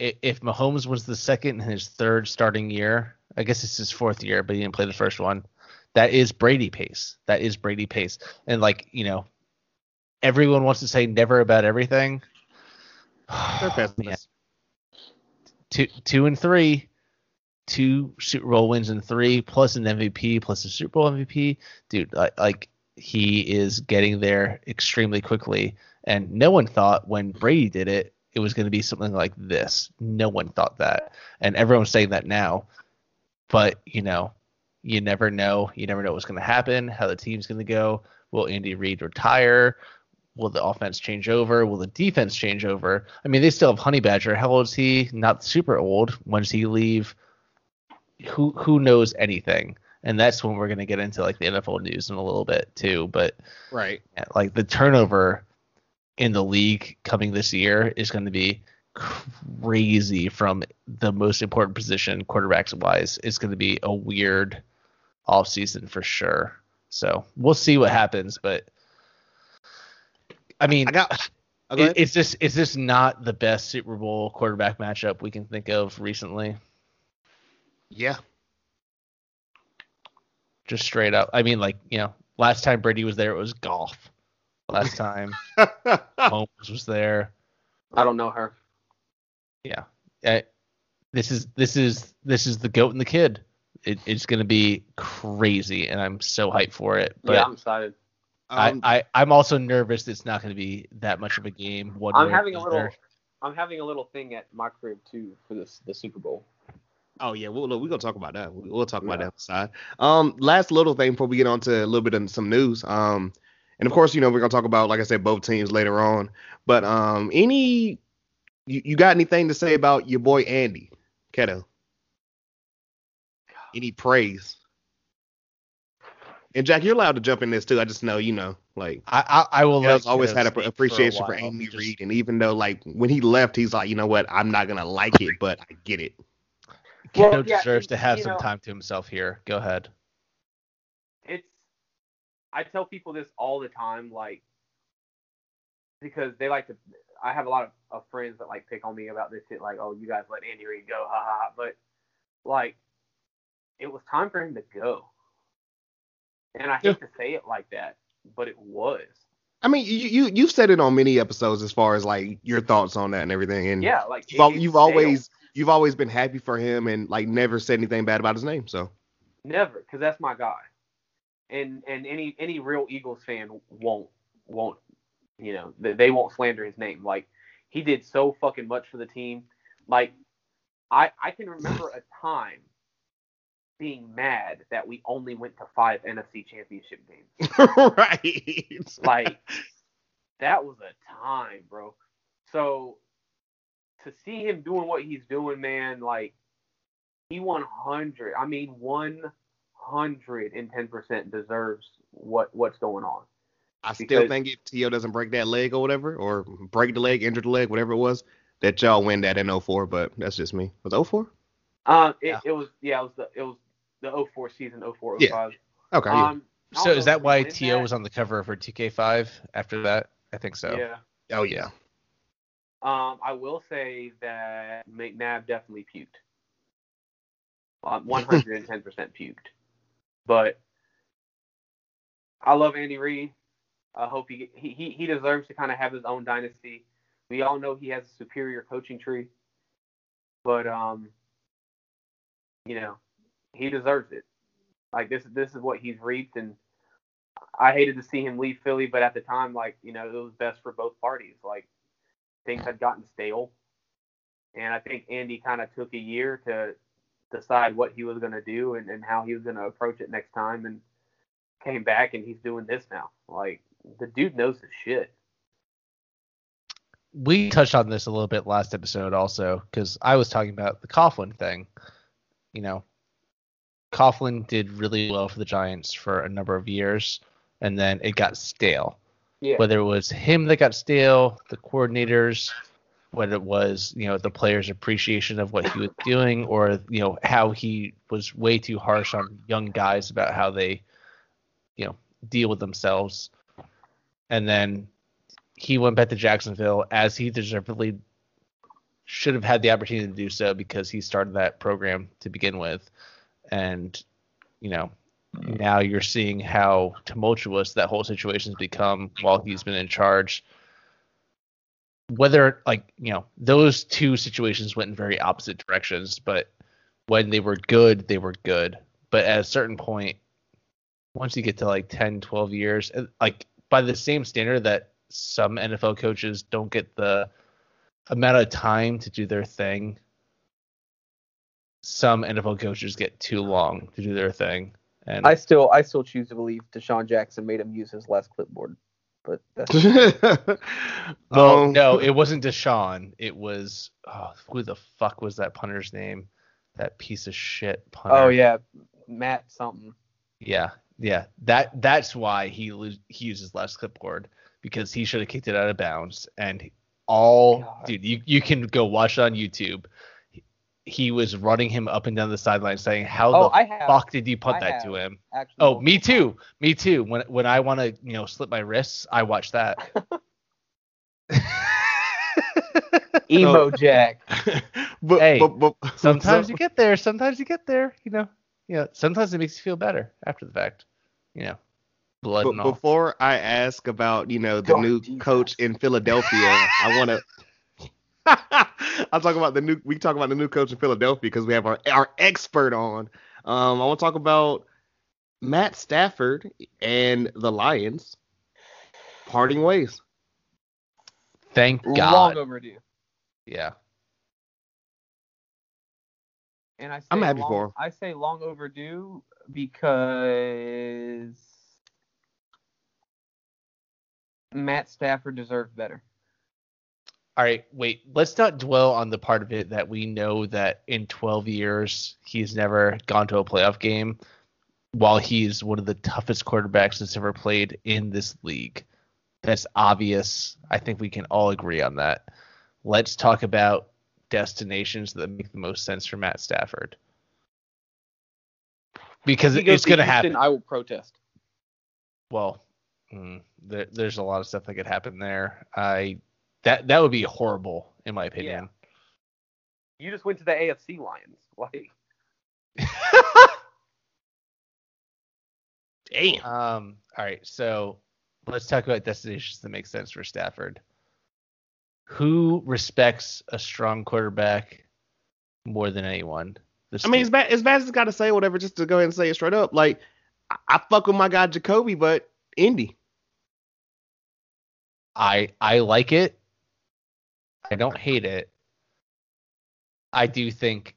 S3: i- if Mahomes was the second in his third starting year, I guess it's his fourth year, but he didn't play the first one. That is Brady pace. That is Brady pace. And like you know, everyone wants to say never about everything. <sighs>
S2: They're
S3: Man,
S2: pessimists.
S3: two two and three, two Super Bowl wins and three, plus an MVP, plus a Super Bowl MVP. Dude, like, like he is getting there extremely quickly. And no one thought when Brady did it, it was going to be something like this. No one thought that, and everyone's saying that now. But you know, you never know. You never know what's going to happen. How the team's going to go. Will Andy Reid retire? Will the offense change over? Will the defense change over? I mean, they still have Honey Badger. How old is he? Not super old. When does he leave? Who who knows anything? And that's when we're gonna get into like the NFL news in a little bit too. But
S2: Right.
S3: like the turnover in the league coming this year is going to be crazy from the most important position quarterbacks wise. It's going to be a weird off season for sure. So we'll see what happens, but I mean,
S2: I got. Oh,
S3: it,
S2: ahead.
S3: it's just it's just not the best Super Bowl quarterback matchup we can think of recently.
S2: Yeah.
S3: Just straight up. I mean, like you know, last time Brady was there, it was golf. Last <laughs> time <laughs> Holmes was there.
S4: I don't know her.
S3: Yeah. Uh, this is this is this is the goat and the kid. It, it's going to be crazy, and I'm so hyped for it. But
S4: yeah, I'm excited.
S2: Um,
S3: I, I I'm also nervous. It's not going to be that much of a game. One
S4: I'm having a little.
S3: other.
S4: I'm having a little thing at my crib too for this the Super Bowl.
S2: Oh yeah, we'll we're gonna talk about that. We'll talk about
S4: Yeah.
S2: that side. Um, last little thing before we get on to a little bit of some news. Um, and of course, you know we're gonna talk about like I said both teams later on. But um, any you, you got anything to say about your boy Andy Keto? Any praise? And Jack, you're allowed to jump in this too. I just know you know like
S3: I I, I will.
S2: always had an appreciation for,
S3: while.
S2: Andy
S3: Just-
S2: Reid, and even though like when he left, he's like, you know what, I'm not gonna like it, but I get it.
S3: Kiddo
S4: Well, yeah,
S3: deserves to have some
S4: know-
S3: time to himself here. Go ahead.
S4: It's. I tell people this all the time, like because they like to. I have a lot of, of friends that like pick on me about this shit, like, "Oh, you guys let Andy Reid go, ha ha." ha. But like, it was time for him to go, and I hate to say it like that, but it was.
S2: I mean, you you you've said it on many episodes as far as like your thoughts on that and everything, and
S4: Yeah, like
S2: you've,
S4: it-
S2: you've always
S4: stale.
S2: You've always been happy for him and like never said anything bad about his name. So
S4: Never, because that's my guy, and and any any real Eagles fan won't won't you know they, won't slander his name. Like he did so fucking much for the team. Like I I can remember a <laughs> time being mad that we only went to five NFC Championship games. <laughs>
S2: right,
S4: Like that was a time, bro. So to see him doing what he's doing, man, like he 100. I mean, 110 percent deserves what what's going on.
S2: I still
S4: Because-
S2: think if T.O. doesn't break that leg or whatever, or break the leg, injure the leg, whatever it was, that y'all win that in 04, but that's just me. Was it 04?
S4: Um, it,
S3: Yeah.
S4: it was yeah, it was the it was the 04 season, 04
S2: Yeah. Okay.
S4: Um, I
S3: So is that why
S4: win
S3: To was on the cover of 2K5 after that? I think so.
S4: Yeah.
S2: oh, yeah.
S4: Um, I will say that McNabb definitely puked. <laughs> Um, 110% puked. But I love Andy Reid. I hope he, he he he deserves to kind of have his own dynasty. We all know he has a superior coaching tree, but um, you know, he deserves it. Like this this is what he's reaped, and I hated to see him leave Philly, but at the time, like you know, it was best for both parties. Like things had gotten stale, and I think Andy kind of took a year to decide what he was going to do and, and how he was going to approach it next time, and came back and he's doing this now. Like the dude knows his shit.
S3: We touched on this a little bit last episode also because I was talking about the Coughlin thing. You know, Coughlin did really well for the Giants for a number of years, and then it got stale.
S4: Yeah.
S3: Whether it was him that got stale, the coordinators, whether it was you know the players' appreciation of what he was doing, or you know how he was way too harsh on young guys about how they, you know, deal with themselves, and then he went back to Jacksonville as he deservedly should have had the opportunity to do so because he started that program to begin with, and you know now you're seeing how tumultuous that whole situation's become while he's been in charge. Whether like you know those two situations went in very opposite directions, but when they were good, they were good. But at a certain point, once you get to like 10, 12 years, like by the same standard that some NFL coaches don't get the amount of time to do their thing, some NFL coaches get too long to do their thing. And
S4: I still I still choose to believe DeSean Jackson made him use his last clipboard, but that's <laughs>
S3: Oh
S2: Um,
S3: no, it wasn't DeSean. It was oh, who the fuck was that punter's name? That piece of shit punter.
S4: oh yeah, Matt something.
S3: yeah, yeah. That that's why he lo- he uses last clipboard because he should have kicked it out of bounds. And all
S4: God.
S3: dude, you you can go watch it on YouTube. He was running him up and down the sideline, saying, "How
S4: Oh,
S3: the
S4: I have
S3: fuck did you punt
S4: I
S3: that to him?"
S4: actually.
S3: Oh, me too. Me too. When when I want to, you know, slip my wrists, I watch that. <laughs> <laughs>
S4: Emo Jack. <laughs>
S2: but,
S3: Hey,
S2: but, but,
S3: sometimes
S2: so-
S3: you get there. Sometimes you get there. You know. You know. Sometimes it makes you feel better after the fact. You know. Blood
S2: But
S3: and all.
S2: before I ask about, you know, the
S4: God,
S2: new
S4: Jesus.
S2: coach in Philadelphia, I want to. <laughs> I'll talk about the new. We talk about the new coach in Philadelphia because we have our our expert on. Um, I want to talk about Matt Stafford and the Lions parting ways.
S3: Thank God.
S4: Long overdue.
S3: Yeah.
S4: And I say
S2: I'm happy
S4: long,
S2: for him.
S4: I say long overdue because Matt Stafford deserves better.
S3: All right. Wait. Let's not dwell on the part of it that we know that in 12 years he's never gone to a playoff game, while he's one of the toughest quarterbacks that's ever played in this league. That's obvious. I think we can all agree on that. Let's talk about destinations that make the most sense for Matt Stafford. Because
S4: If he goes
S3: it's going to happen.
S4: I will protest.
S3: Well, mm, there, there's a lot of stuff that could happen there. I that that would be horrible in my opinion.
S4: You just went to the AFC Lions. <laughs> Like
S2: Damn.
S3: Um. All right. So let's talk about destinations that make sense for Stafford. Who respects a strong quarterback more than anyone? The
S2: I mean, as bad as bad as got to say whatever, just to go ahead and say it straight up. Like, I, I fuck with my guy Jacoby, but Indy.
S3: I I like it. I don't hate it. I do think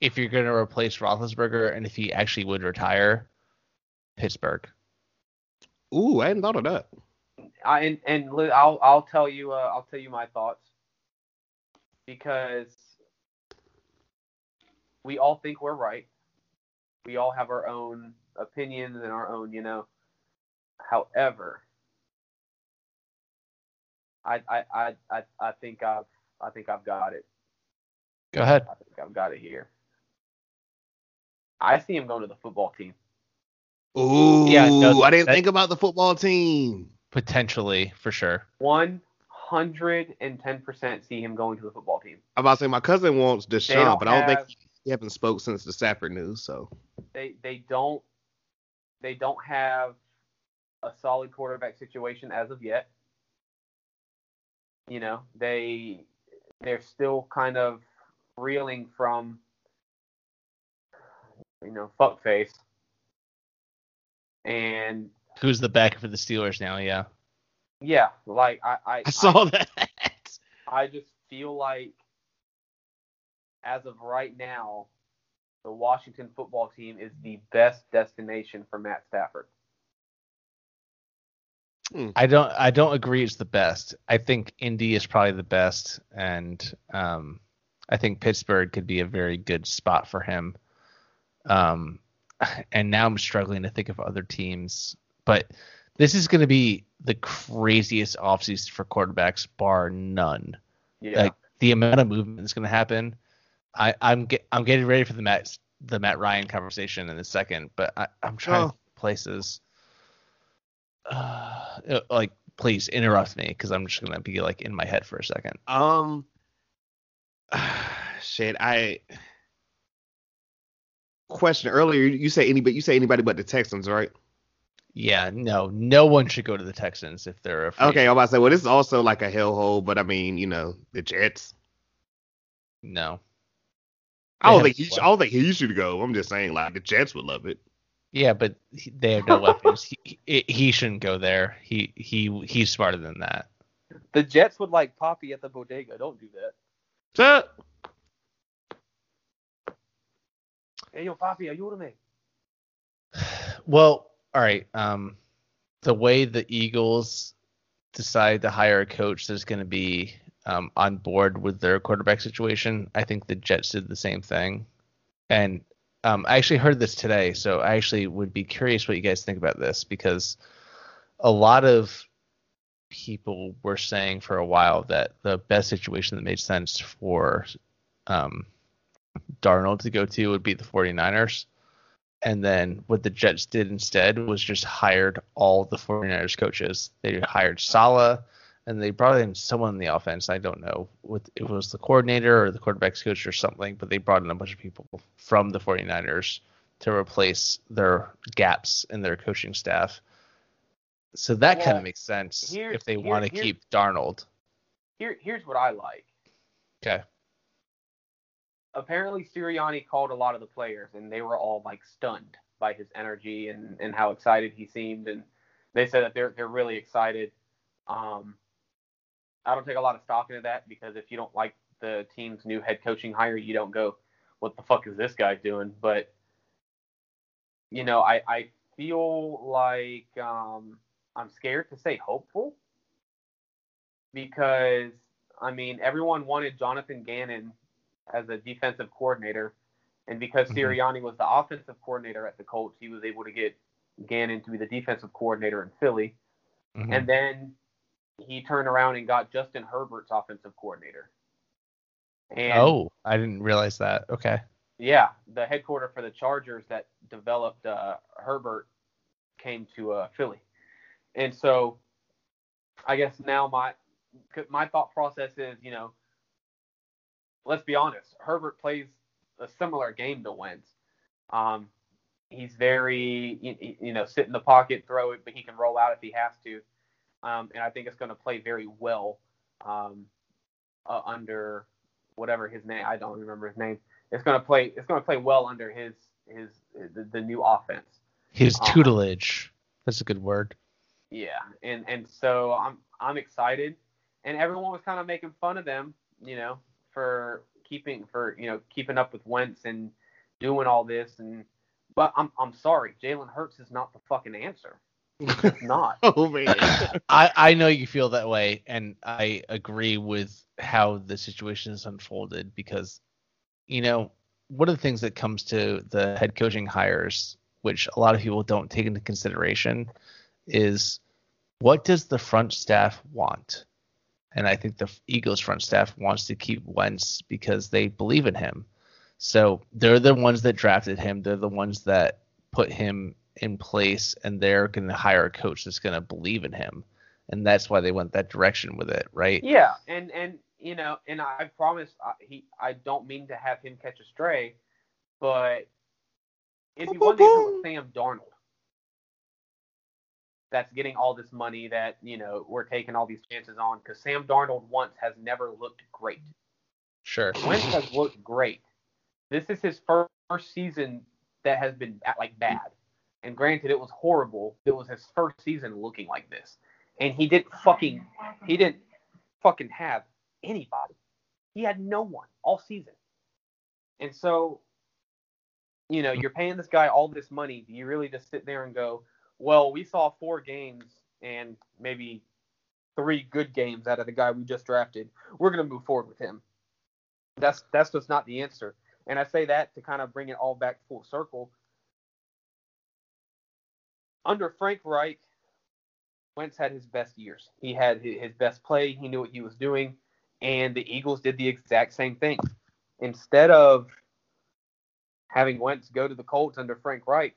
S3: if you're going to replace Roethlisberger and if he actually would retire, Pittsburgh.
S2: Ooh, I hadn't thought of that.
S4: I and, and I'll I'll tell you uh, I'll tell you my thoughts. because we all think we're right. We all have our own opinions and our own, you know. However, I I I I, I think I've I think I've got it.
S3: Go ahead.
S4: I think I've got it here. I see him going to the football team.
S2: Ooh,
S3: Yeah, no,
S2: I didn't
S3: that-
S2: think about the football team.
S3: Potentially, for sure.
S4: One hundred and ten percent see him going to the football team.
S2: I'm about to say my cousin wants Deshaun,
S4: don't
S2: but I don't
S4: have-
S2: think he haven't spoke since the Stafford news. So
S4: They they don't they don't have a solid quarterback situation as of yet. You know, they they're still kind of reeling from you know, fuckface. And
S3: Who's the backer for the Steelers now? Yeah.
S4: yeah, like I I,
S2: I saw that.
S4: I just feel like as of right now, the Washington football team is the best destination for Matt Stafford.
S3: I don't I don't agree it's the best. I think Indy is probably the best and um I think Pittsburgh could be a very good spot for him. Um and now I'm struggling to think of other teams, but this is going to be the craziest offseason for quarterbacks bar none.
S4: Yeah.
S3: Like the amount of movement that's going to happen. I I'm get, I'm getting ready for the Matt the Matt Ryan conversation in a second, but I, I'm trying
S2: Oh.
S3: places. Uh, like, please interrupt me because I'm just gonna be like in my head for a second.
S2: Um, <sighs> shit. I question earlier. You say anybody. You say anybody but the Texans, right?
S3: Yeah, no, no one should go to the Texans if they're a free
S2: Okay, I'm about to say. Well, this is also like a hellhole, but I mean, you know, the Jets.
S3: No.
S2: I don't think he. Should, I don't think he should go. I'm just saying, like the Jets would love it.
S3: Yeah, but he- they have no weapons. He, he he shouldn't go there. He he he's smarter than that.
S4: The Jets would like Poppy at the bodega. Don't do that.
S2: So,
S4: Hey, yo, Poppy, are you with me?
S3: Well, all right. Um, the way the Eagles decide to hire a coach that's going to be um, on board with their quarterback situation, I think the Jets did the same thing. And um, I actually heard this today, so I actually would be curious what you guys think about this because a lot of people were saying for a while that the best situation that made sense for um, Darnold to go to would be the 49ers. And then what the Jets did instead was just hired all the 49ers coaches. They hired Sala and they brought in someone in the offense. I don't know what it was the coordinator or the quarterback's coach or something, but they brought in a bunch of people from the 49ers to replace their gaps in their coaching staff. So that kind of makes sense
S4: here-
S3: if they
S4: here-
S3: want to keep Darnold.
S4: Here, here's what I like.
S3: Okay.
S4: Apparently, Sirianni called a lot of the players, and they were all like stunned by his energy and, and how excited he seemed. And they said that they're they're really excited. Um, I don't take a lot of stock into that because if you don't like the team's new head coaching hire, you don't go, "What the fuck is this guy doing?" But you know, I I feel like um, I'm scared to say hopeful because I mean everyone wanted Jonathan Gannon as a defensive coordinator, and because
S3: Mhm.
S4: Sirianni was the offensive coordinator at the Colts, he was able to get Gannon to be the defensive coordinator in Philly,
S3: Mhm.
S4: and then he turned around and got Justin Herbert's offensive coordinator. And
S3: oh, I didn't realize that. Okay.
S4: yeah, the headquarter for the Chargers that developed uh, Herbert came to uh, Philly, and so I guess now my my thought process is, you know, let's be honest, Herbert plays a similar game to Wentz. Um, he's very, you, you know, sit in the pocket, throw it, but he can roll out if he has to, um, and I think it's going to play very well um, uh, under whatever his name. I don't remember his name it's going to play it's going to play well under his his the, the new offense.
S3: His
S4: Uh-huh.
S3: tutelage. That's a good word.
S4: Yeah, and and so I'm I'm excited, and everyone was kind of making fun of them, you know, for keeping for you know keeping up with Wentz and doing all this, and but I'm I'm sorry, Jalen Hurts is not the fucking answer. It's not. <laughs>
S2: oh man.
S3: I, I know you feel that way, and I agree with how the situation is unfolded because, you know, one of the things that comes to the head coaching hires, which a lot of people don't take into consideration, is what does the front staff want? And I think the Eagles front staff wants to keep Wentz because they believe in him. So they're the ones that drafted him. They're the ones that put him in place, and they're going to hire a coach that's going to believe in him. And that's why they went that direction with it, right?
S4: Yeah, and and you know, and I promise I, he I don't mean to have him catch a stray, but it'd be one thing if it Sam Darnold that's getting all this money that you know we're taking all these chances on because Sam Darnold once has never looked great.
S3: Sure.
S4: Wentz has looked great. This is his first season that has been like bad. And granted, it was horrible. It was his first season looking like this, and he didn't fucking he didn't fucking have anybody. He had no one all season. And so, you know, you're paying this guy all this money. Do you really just sit there and go, well, we saw four games and maybe three good games out of the guy we just drafted. We're going to move forward with him. That's that's just not the answer. And I say that to kind of bring it all back full circle. Under Frank Reich, Wentz had his best years. He had his best play. He knew what he was doing, and the Eagles did the exact same thing. Instead of having Wentz go to the Colts under Frank Reich,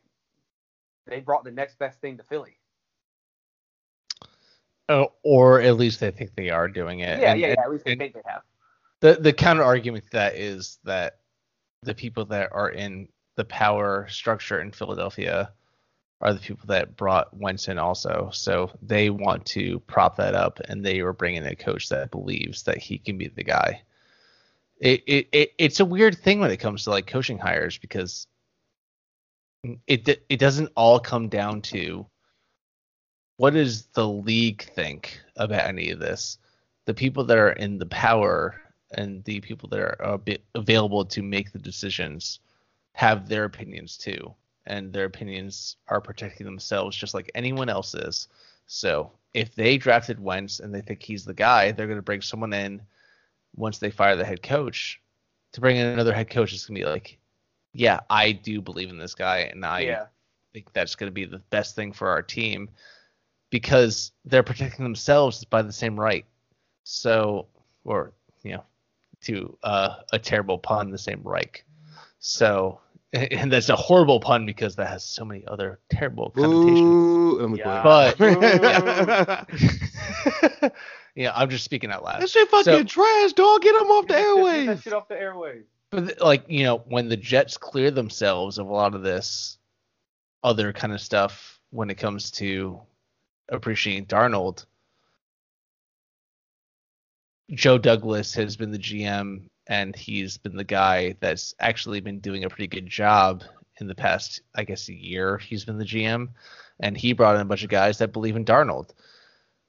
S4: they brought the next best thing to Philly.
S3: Oh, or at least they think they are doing it.
S4: Yeah,
S3: And-
S4: yeah, yeah. At least they think they have.
S3: the the counter argument to that is that the people that are in the power structure in Philadelphia are the people that brought Wentz in also. So they want to prop that up, and they are bringing a coach that believes that he can be the guy. It, it, it it's a weird thing when it comes to like coaching hires because it it doesn't all come down to what does the league think about any of this. The people that are in the power and the people that are available to make the decisions have their opinions too and their opinions are protecting themselves just like anyone else is so if they drafted Wentz and they think he's the guy they're going to bring someone in once they fire the head coach to bring in another head coach is going to be like yeah I do believe in this guy and I
S4: yeah.
S3: think that's going to be the best thing for our team because they're protecting themselves by the same right. So, or you know, to uh, a terrible pun, the same Reich. So, <laughs> and that's a horrible pun because that has so many other terrible connotations.
S2: Ooh,
S4: Yeah.
S3: But <laughs> <laughs> yeah, I'm just speaking out loud.
S2: that shit fucking
S3: So-
S2: trash, dog. Get him off the airways.
S4: Get that shit off the airwaves.
S3: But th- like you know, when the Jets clear themselves of a lot of this other kind of stuff when it comes to appreciating Darnold, Joe Douglas has been the GM and he's been the guy that's actually been doing a pretty good job in the past, I guess, a year. He's been the GM, and he brought in a bunch of guys that believe in Darnold.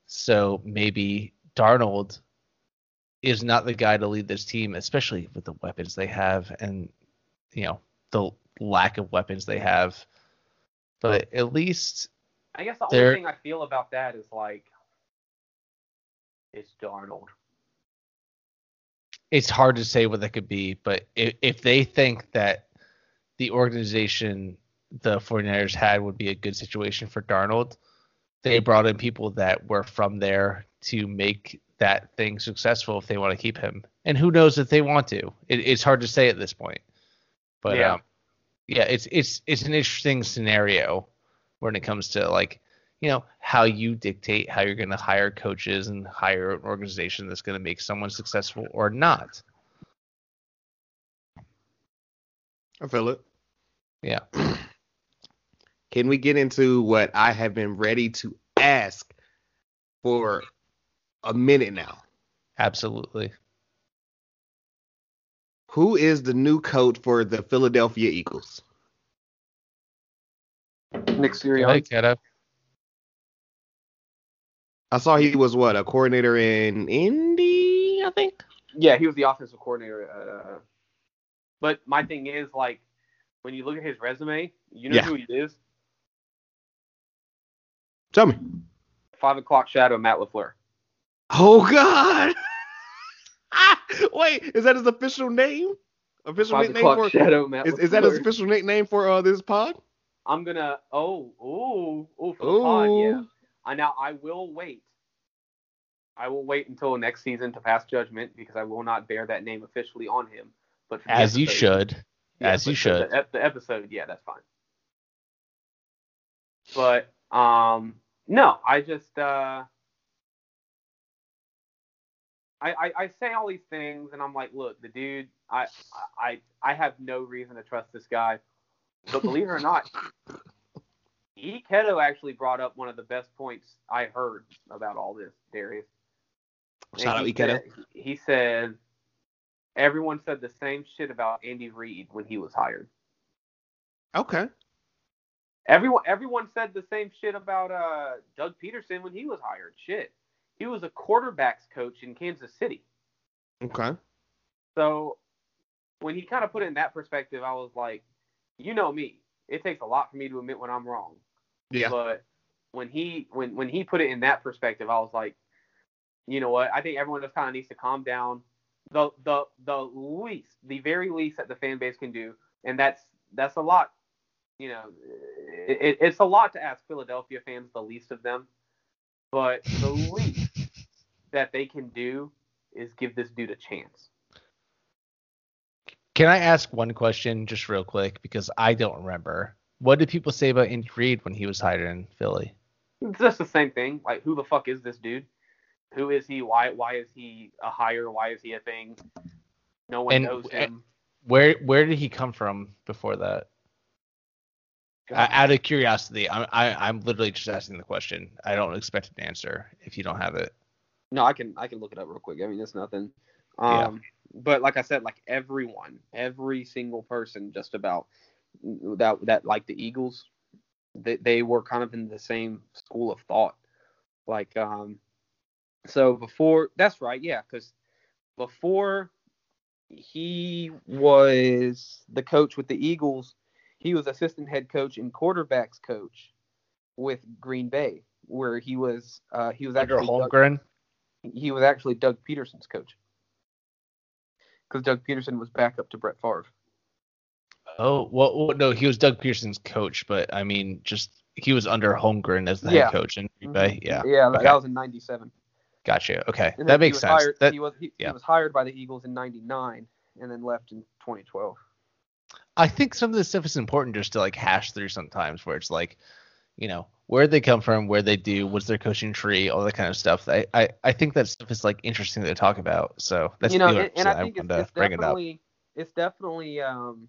S3: So maybe Darnold is not the guy to lead this team, especially with the weapons they have and you know the lack of weapons they have. But at least
S4: I guess the only thing I feel about that is like it's Darnold.
S3: It's hard to say what that could be. But if, if they think that the organization the 49ers had would be a good situation for Darnold, they brought in people that were from there to make that thing successful if they want to keep him. And who knows if they want to? It, it's hard to say at this point. But
S4: Yeah.
S3: um, yeah, it's it's it's an interesting scenario when it comes to like you know how you dictate how you're going to hire coaches and hire an organization that's going to make someone successful or not.
S2: I feel it.
S3: Yeah. <clears throat>
S2: Can we get into what I have been ready to ask for a minute now?
S3: Absolutely.
S2: Who is the new coach for the Philadelphia Eagles?
S4: Nick Sirianni.
S3: Like Keto.
S2: I saw he was what a coordinator in Indy, I think.
S4: Yeah, he was the offensive coordinator. Uh, but my thing is like when you look at his resume, you know
S2: Yeah.
S4: who he is.
S2: Tell me.
S4: Five o'clock shadow, Matt LaFleur.
S2: Oh God. <laughs> Wait, is that his official name? Official
S4: Five
S2: nickname for
S4: shadow, Matt.
S2: is, is that his official nickname for uh this pod?
S4: I'm gonna. Oh, oh, oh, for the pod, yeah. I now I will wait. I will wait until next season to pass judgment because I will not bear that name officially on him. But
S3: As you should.
S4: Yeah,
S3: As you should.
S4: The, the episode, yeah, that's fine. But um, no, I just uh, I, I I say all these things, and I'm like, look, the dude, I I I have no reason to trust this guy. But believe it or not, E. Keto actually brought up one of the best points I heard about all this, Darius.
S2: Shout out.
S4: Said- He said everyone said the same shit about Andy Reid when he was hired.
S2: Okay.
S4: Everyone everyone said the same shit about uh Doug Pederson when he was hired. Shit. He was a quarterbacks coach in Kansas City.
S2: Okay.
S4: So when he kind of put it in that perspective, I was like, you know me. It takes a lot for me to admit when I'm wrong.
S2: Yeah.
S4: But when he when when he put it in that perspective, I was like, you know what? I think everyone just kind of needs to calm down. The the the least, the very least that the fan base can do, and that's that's a lot. You know, it, it, it's a lot to ask Philadelphia fans, the least of them, but the least that they can do is give this dude a chance.
S3: Can I ask one question just real quick because I don't remember. What did people say about Andy Reid when he was hired in Philly?
S4: It's just the same thing. Like, who the fuck is this dude? Who is he? Why why is he a hire? Why is he a thing? No one
S3: And-
S4: knows him.
S3: Where where did he come from before that? Uh, out of curiosity, I'm I, I'm literally just asking the question. I don't expect an answer if you don't have it.
S4: No, I can I can look it up real quick. I mean, it's nothing.
S3: Yeah.
S4: Um, but like I said, like everyone, every single person, just about that that like the Eagles, they they were kind of in the same school of thought. Like um, so before that's right, yeah, because before he was the coach with the Eagles, he was assistant head coach and quarterbacks coach with Green Bay, where he was uh, he was actually Doug-
S3: Holmgren.
S4: he was actually Doug Pederson's coach. Because Doug Pederson was backup to Brett Favre.
S3: Oh well, no, he was Doug Pederson's coach, but I mean, just he was under Holmgren as the
S4: Yeah.
S3: head coach in Green Bay. Yeah,
S4: Yeah, that,
S3: Okay.
S4: that was in '97.
S3: gotcha. Okay, that makes
S4: he
S3: sense.
S4: Hired,
S3: That
S4: he was he,
S3: yeah.
S4: he was hired by the Eagles in '99, and then left in 2012.
S3: I think some of this stuff is important just to like hash through sometimes, where it's like, you know, where they come from, where they do, what's their coaching tree, all that kind of stuff. I I, I think that stuff is like interesting to talk about. So that's
S4: you know,
S3: the
S4: and, and I think
S3: wanted
S4: it's,
S3: to
S4: it's
S3: bring it up.
S4: definitely it's definitely um,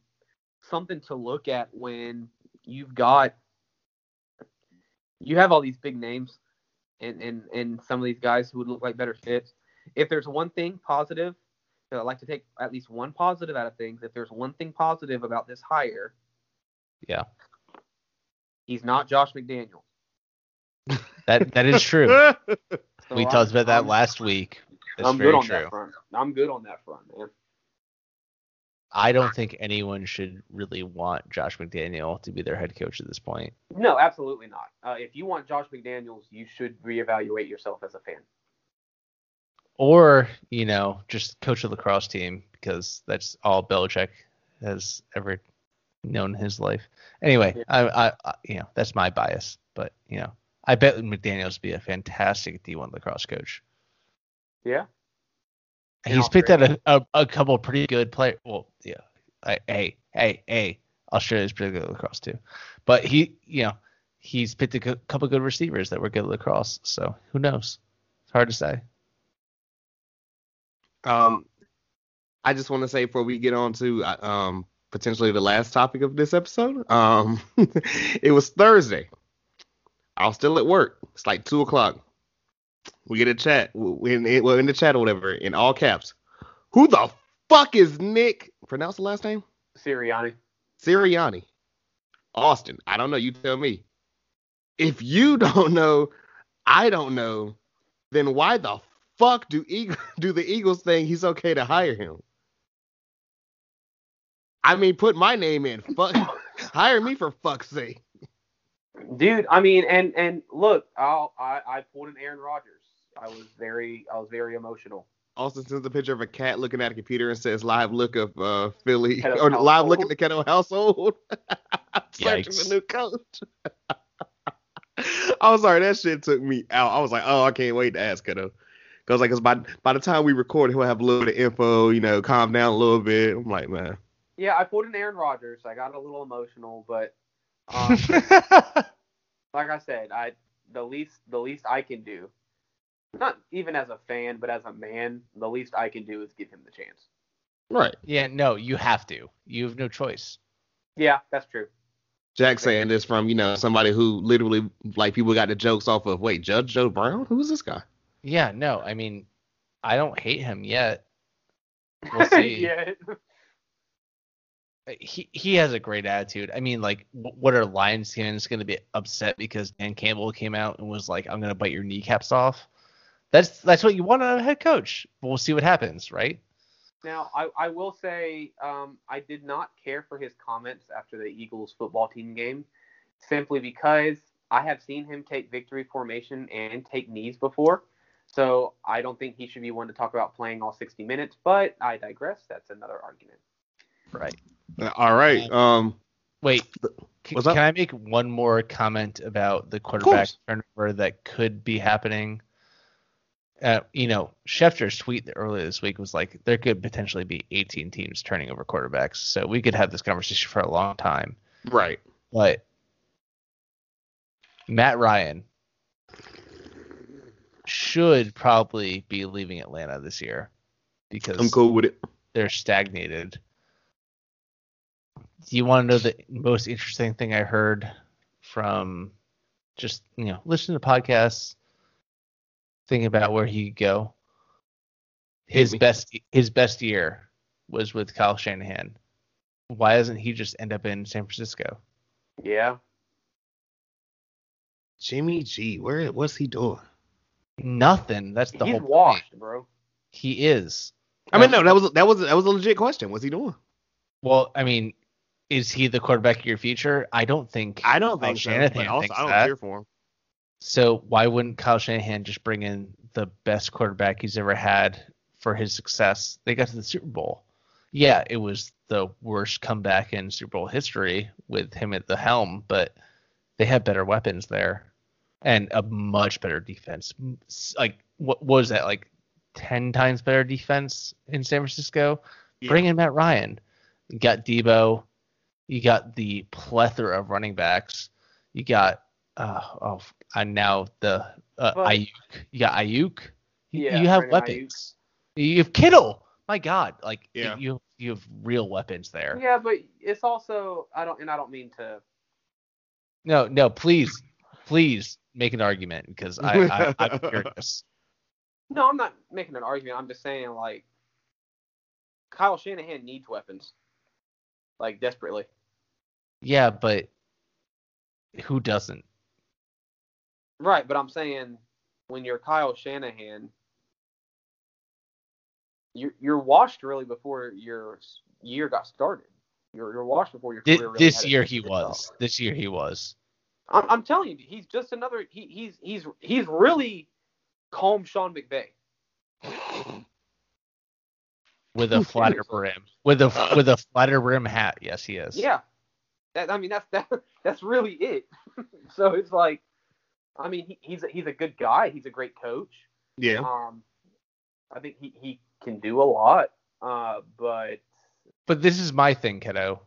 S4: something to look at when you've got you have all these big names and and and some of these guys who would look like better fits. If there's one thing positive, that I'd like to take at least one positive out of things. If there's one thing positive about this hire,
S3: Yeah.
S4: he's not Josh McDaniel. <laughs>
S3: That that is true. <laughs>
S4: So
S3: we
S4: I'm-
S3: talked about that
S4: I'm-
S3: last week. That's
S4: I'm
S3: very
S4: good on
S3: true.
S4: that front. I'm good on that front, man.
S3: I don't think anyone should really want Josh McDaniel to be their head coach at this point.
S4: No, absolutely not. Uh, if you want Josh McDaniels, you should reevaluate yourself as a fan.
S3: Or, you know, just coach a lacrosse team because that's all Belichick has ever known in his life. Anyway,
S4: Yeah.
S3: I, I, I, you know, that's my bias, but you know, I bet McDaniel's be a fantastic D1 lacrosse coach.
S4: Yeah.
S3: He's picked out a, a, a couple pretty good players. Well, yeah, I, hey, hey, hey, Australia's pretty good at lacrosse too, but he, you know, he's picked a cou- couple good receivers that were good at lacrosse. So who knows? It's hard to say.
S2: Um, I just want to say before we get on to uh, um potentially the last topic of this episode, um, <laughs> it was Thursday. I was still at work. It's like two o'clock. We get a chat. We in, well in the chat or whatever in all caps. Who the fuck is Nick? Pronounce the last name.
S4: Sirianni.
S2: Sirianni. Austin. I don't know. You tell me. If you <laughs> don't know, I don't know. Then why the fuck do Eagle, <laughs> do the Eagles think he's okay to hire him? I mean, put my name in. Fuck, <coughs> <coughs> hire me for fuck's sake.
S4: Dude, I mean, and and look, I'll, I I pulled an Aaron Rodgers. I was very I was very emotional.
S2: Austin sends a picture of a cat looking at a computer and says live look of uh, Philly
S4: Kettle <laughs>
S2: or live look at the Kettle household. <laughs> Searching the new coach. <laughs> I was sorry, that shit took me out. I was like, oh, I can't wait to ask Kettle. Cause like, cause by by the time we record, he'll have a little bit of info, you know, calm down a little bit. I'm like, man,
S4: Yeah, I pulled an Aaron Rodgers. I got a little emotional, but um, like I said, I the least the least I can do, not even as a fan, but as a man, the least I can do is give him the chance.
S2: right.
S3: yeah, no, you have to. You have no choice.
S4: Yeah, that's true.
S2: Jack saying this from you know somebody who literally like people got the jokes off of. Wait, Judge Joe Brown? Who's this guy?
S3: Yeah, no, I mean, I don't hate him yet. <laughs> We'll see.
S4: yeah.
S3: Uh, he he has a great attitude. I mean, like, what are Lions fans going to be upset because Dan Campbell came out and was like, "I'm going to bite your kneecaps off"? That's that's what you want out of a head coach. We'll see what happens, right?
S4: Now, I, I will say um, I did not care for his comments after the Eagles football team game, simply because I have seen him take victory formation and take knees before. So I don't think he should be one to talk about playing all 60 minutes. But I digress. That's another argument.
S3: Right.
S2: Uh, All right. Um.
S3: Wait, c-
S2: What's
S3: can? I make one more comment about the quarterback turnover that could be happening? Uh, you know, Schefter's tweet earlier this week was like there could potentially be 18 teams turning over quarterbacks, so we could have this conversation for a long time.
S2: Right.
S3: But Matt Ryan should probably be leaving Atlanta this year because
S2: I'm cool with it.
S3: they're stagnated. Do you want to know the most interesting thing I heard from just you know listening to podcasts, thinking about where he could go? His
S2: me.
S3: best his best year was with Kyle Shanahan. Why doesn't he just end up in San Francisco?
S4: Yeah.
S2: Jimmy G, where what's he doing?
S3: Nothing. That's the
S4: He's
S3: whole point.
S4: washed, bro.
S3: He is.
S2: I mean, no, that was that was that was a legit question. What's he doing?
S3: Well, I mean, is he the quarterback of your future? I don't think.
S2: I don't
S3: Kyle
S2: think so.
S3: Shanahan
S2: But also, I don't
S3: that.
S2: cheer for him.
S3: So why wouldn't Kyle Shanahan just bring in the best quarterback he's ever had for his success? They got to the Super Bowl. Yeah, it was the worst comeback in Super Bowl history with him at the helm, but they had better weapons there and a much better defense. Like what was that? Like ten times better defense in San Francisco.
S2: Yeah.
S3: Bring in Matt Ryan. You got Debo. You got the plethora of running backs. You got uh, oh, and now the uh,
S4: But-
S3: Aiyuk. You got Aiyuk. You,
S4: Yeah,
S3: you have
S4: Brandon Aiyuk.
S3: weapons. You have Kittle. My God, like
S2: Yeah.
S3: you you have real weapons there.
S4: Yeah, but it's also I don't and I don't mean to
S3: No, no, please, please make an argument because I, I I'm <laughs> curious.
S4: No, I'm not making an argument. I'm just saying like Kyle Shanahan needs weapons. Like desperately.
S3: Yeah, but who doesn't?
S4: Right, but I'm saying when you're Kyle Shanahan, you're you're washed really before your year got started. You're you're washed before your
S3: Thi-
S4: career. really
S3: this year he was. This year he was.
S4: I'm, I'm telling you, he's just another. He, he's he's he's really calm Sean McVay.
S3: with a <laughs> flatter brim. With a with a flatter brim hat. Yes, he is.
S4: Yeah, that I mean that's that <laughs> that's really it. <laughs> so it's like, I mean he, he's a, he's a good guy. He's a great coach.
S2: Yeah.
S4: Um, I think he, he can do a lot. Uh, but
S3: But this is my thing, kiddo.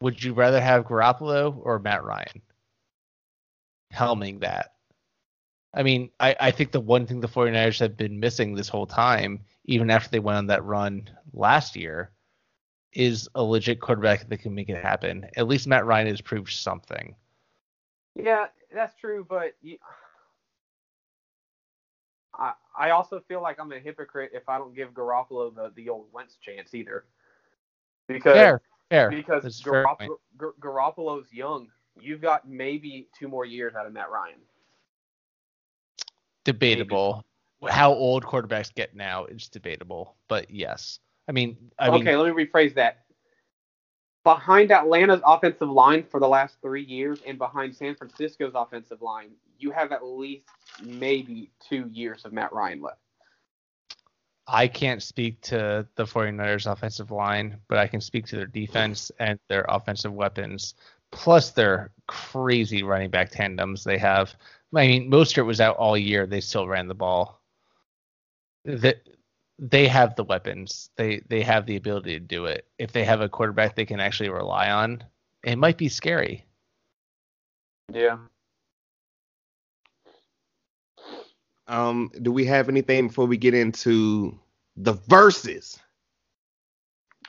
S3: Would you rather have Garoppolo or Matt Ryan? Helming that. I mean, I, I think the one thing the 49ers have been missing this whole time, even after they went on that run last year, is a legit quarterback that can make it happen. At least Matt Ryan has proved something.
S4: yeah, that's true. But you, I I also feel like I'm a hypocrite if I don't give Garoppolo the the old Wentz chance either. Because
S3: Fair, fair.
S4: because Garoppolo. Gar- Garoppolo's young. You've got maybe two more years out of Matt Ryan.
S3: Debatable. How old quarterbacks get now is debatable, but yes. I mean, I mean,
S4: okay, let me rephrase that. Behind Atlanta's offensive line for the last three years and behind San Francisco's offensive line, you have at least maybe two years of Matt Ryan left.
S3: I can't speak to the 49ers offensive line, but I can speak to their defense and their offensive weapons, plus their crazy running back tandems they have. I mean, Mostert was out all year. They still ran the ball. They, they have the weapons. They they have the ability to do it. If they have a quarterback they can actually rely on, it might be scary.
S4: Yeah.
S2: Um, do we have anything before we get into the verses?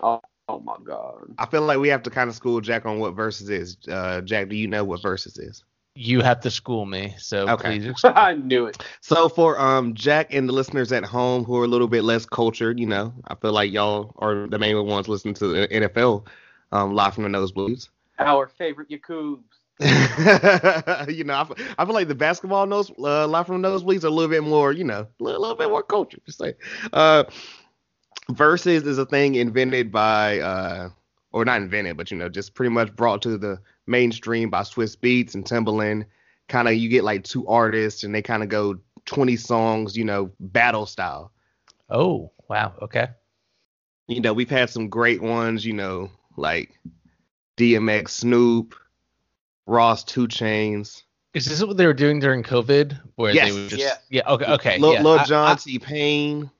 S4: Oh, oh my god.
S2: I feel like we have to kind of school Jack on what verses is. Uh, Jack, do you know what verses is?
S3: You have to school me, so
S2: Okay.
S3: please. <laughs> ex-
S4: I knew it.
S2: So for um Jack and the listeners at home who are a little bit less cultured, you know, I feel like y'all are the main ones listening to the NFL um live from the nosebleeds.
S4: Our favorite Yacoobs. <laughs>
S2: you know, I, feel- I feel like the basketball nose uh, live from the nosebleeds are a little bit more, you know, a little, little bit more cultured. Just say, uh, Verzuz is a thing invented by, uh, or not invented, but you know, just pretty much brought to the mainstream by Swizz Beatz and Timbaland. Kind of, you get like two artists and they kind of go 20 songs, you know, battle style.
S3: Oh, wow. Okay.
S2: You know, we've had some great ones, you know, like DMX, Snoop, Ross, Two Chainz.
S3: Is this what they were doing during COVID? Where
S2: Yes.
S3: they would just
S4: Yes.
S3: yeah okay okay
S2: Lil,
S3: yeah.
S2: Lil
S3: I,
S2: T Pain.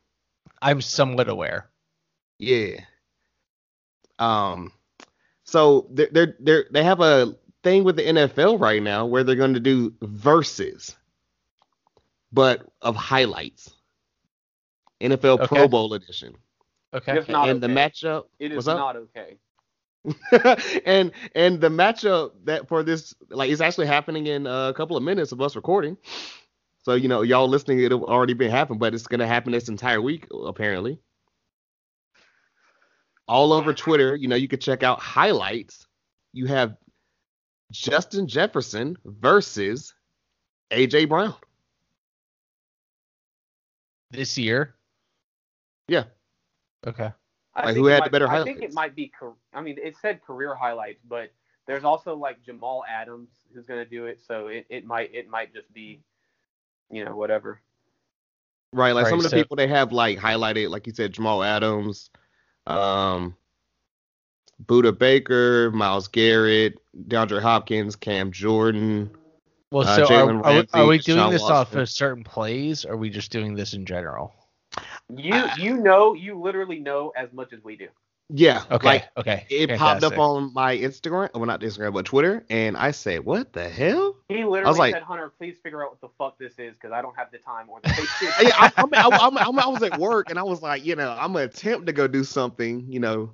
S3: I'm somewhat aware.
S2: Yeah. Um. So they're they're they're they have a thing with the NFL right now where they're going to do verses, but of highlights. NFL Pro Bowl edition,
S3: Okay.
S4: It's not
S2: and the matchup.
S4: It is not okay. <laughs>
S2: and and the matchup that for this like it's actually happening in a couple of minutes of us recording. So you know y'all listening it'll already been happening, but it's gonna happen this entire week apparently. All over Twitter, you know you could check out highlights. You have Justin Jefferson versus AJ Brown.
S3: This year.
S2: Yeah.
S3: Okay.
S4: I
S2: Like,
S4: think
S2: who
S4: it
S2: had
S4: might-
S2: the better
S4: I think it might be. I mean, it said career highlights, but there's also like Jamal Adams who's gonna do it, so it, it might it might just be, you know, whatever.
S2: Right, like some of the
S3: so-
S2: people they have like highlighted, like you said, Jamal Adams, um, Budda Baker, Myles Garrett, DeAndre Hopkins, Cam Jordan.
S3: Well,
S2: Uh,
S3: so
S2: Jalen
S3: are, are, we- are we doing
S2: Deshaun
S3: this off of certain plays, or are we just doing this in general?
S4: You
S2: I-
S4: you know you literally know as much as we do.
S2: Yeah,
S3: Okay.
S2: like
S3: okay.
S2: it popped up on my Instagram, well not Instagram, but Twitter, and I said, "What the hell?"
S4: He literally
S2: like-
S4: said, "Hunter, please figure out what the fuck this is because I don't have the time or the patience." <laughs>
S2: yeah, I, I, mean, I, I, I, I was at work and I was like, you know, I'm gonna attempt to go do something, you know,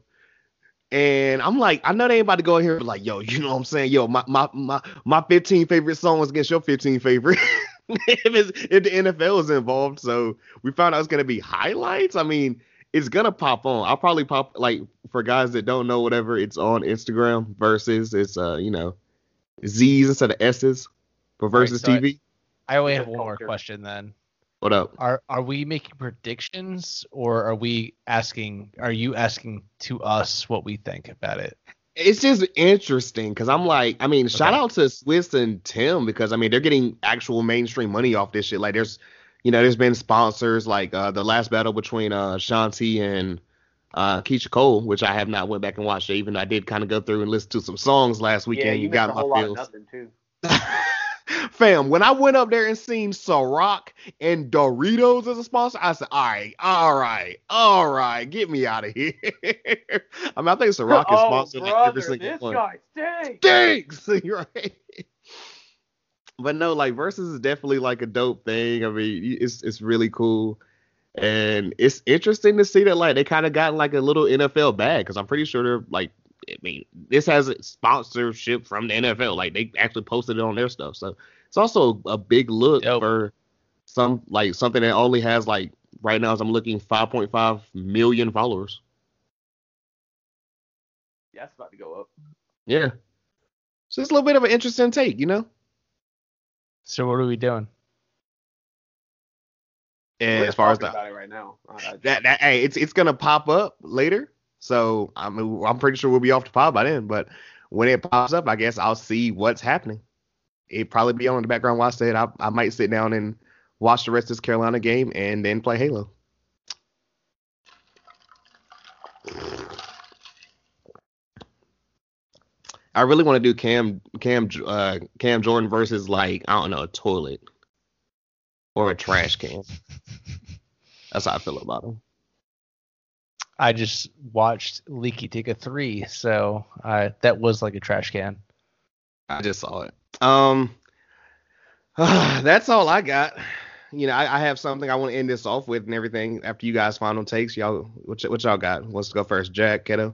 S2: and I'm like, I know they ain't about to go in here and be like, yo, you know what I'm saying, yo, my my my, my 15 favorite songs against your 15 favorite. <laughs> if it's if the NFL is involved, so we found out it's gonna be highlights. I mean, it's gonna pop on. I'll probably pop like for guys that don't know whatever. It's on Instagram versus it's uh you know Z's instead of S's for
S3: Right,
S2: Verzuz
S3: so
S2: TV.
S3: I only have one more question then.
S2: what up?
S3: Are are we making predictions, or are we asking? Are you asking to us what we think about it?
S2: it's just interesting because I'm like, I mean, shout out to Swiss and Tim because I mean they're getting actual mainstream money off this shit. Like there's, you know, there's been sponsors like uh, the last battle between uh, Shanti and uh, Keyshia Cole, which I have not went back and watched. Even though I did kind of go through and listen to some songs last
S4: yeah,
S2: weekend.
S4: you
S2: you got
S4: a
S2: my
S4: whole lot of
S2: feels.
S4: nothing too. <laughs>
S2: Fam, when I went up there and seen Ciroc and Doritos as a sponsor, I said, all right, all right, all right, get me out of here. <laughs> I mean, I think Ciroc is
S4: oh,
S2: sponsored like every single
S4: this
S2: one.
S4: guy stinks.
S2: stinks. <laughs> Right. But no, like Verzuz is definitely like a dope thing. I mean, it's it's really cool, and it's interesting to see that like they kind of got like a little NFL bag because I'm pretty sure they're like, I mean, this has a sponsorship from the NFL. Like they actually posted it on their stuff, so it's also a big look for some like something that only has like right now as I'm looking 5.5 million followers.
S4: Yeah, it's about to go up.
S2: Yeah, so it's a little bit of an interesting take, you know.
S3: So what are we doing?
S2: And
S4: We're
S2: as far as
S4: talking
S2: the
S4: about it right now. Uh,
S2: that that hey, it's it's gonna pop up later. So I'm I'm pretty sure we'll be off the pod by then. But when it pops up, I guess I'll see what's happening. It probably be on in the background while I said I, I might sit down and watch the rest of this Carolina game and then play Halo. I really want to do Cam Cam uh, Cam Jordan versus like I don't know a toilet or a trash can. <laughs> That's how I feel about him.
S3: I just watched Leaky take a three, so I that was like a trash can.
S2: I just saw it. Um, uh, <sighs> that's all I got. You know, I, I, have something I want to end this off with and everything. After you guys' final takes, y'all, what, what y'all got? Let's go first, Jack Keto.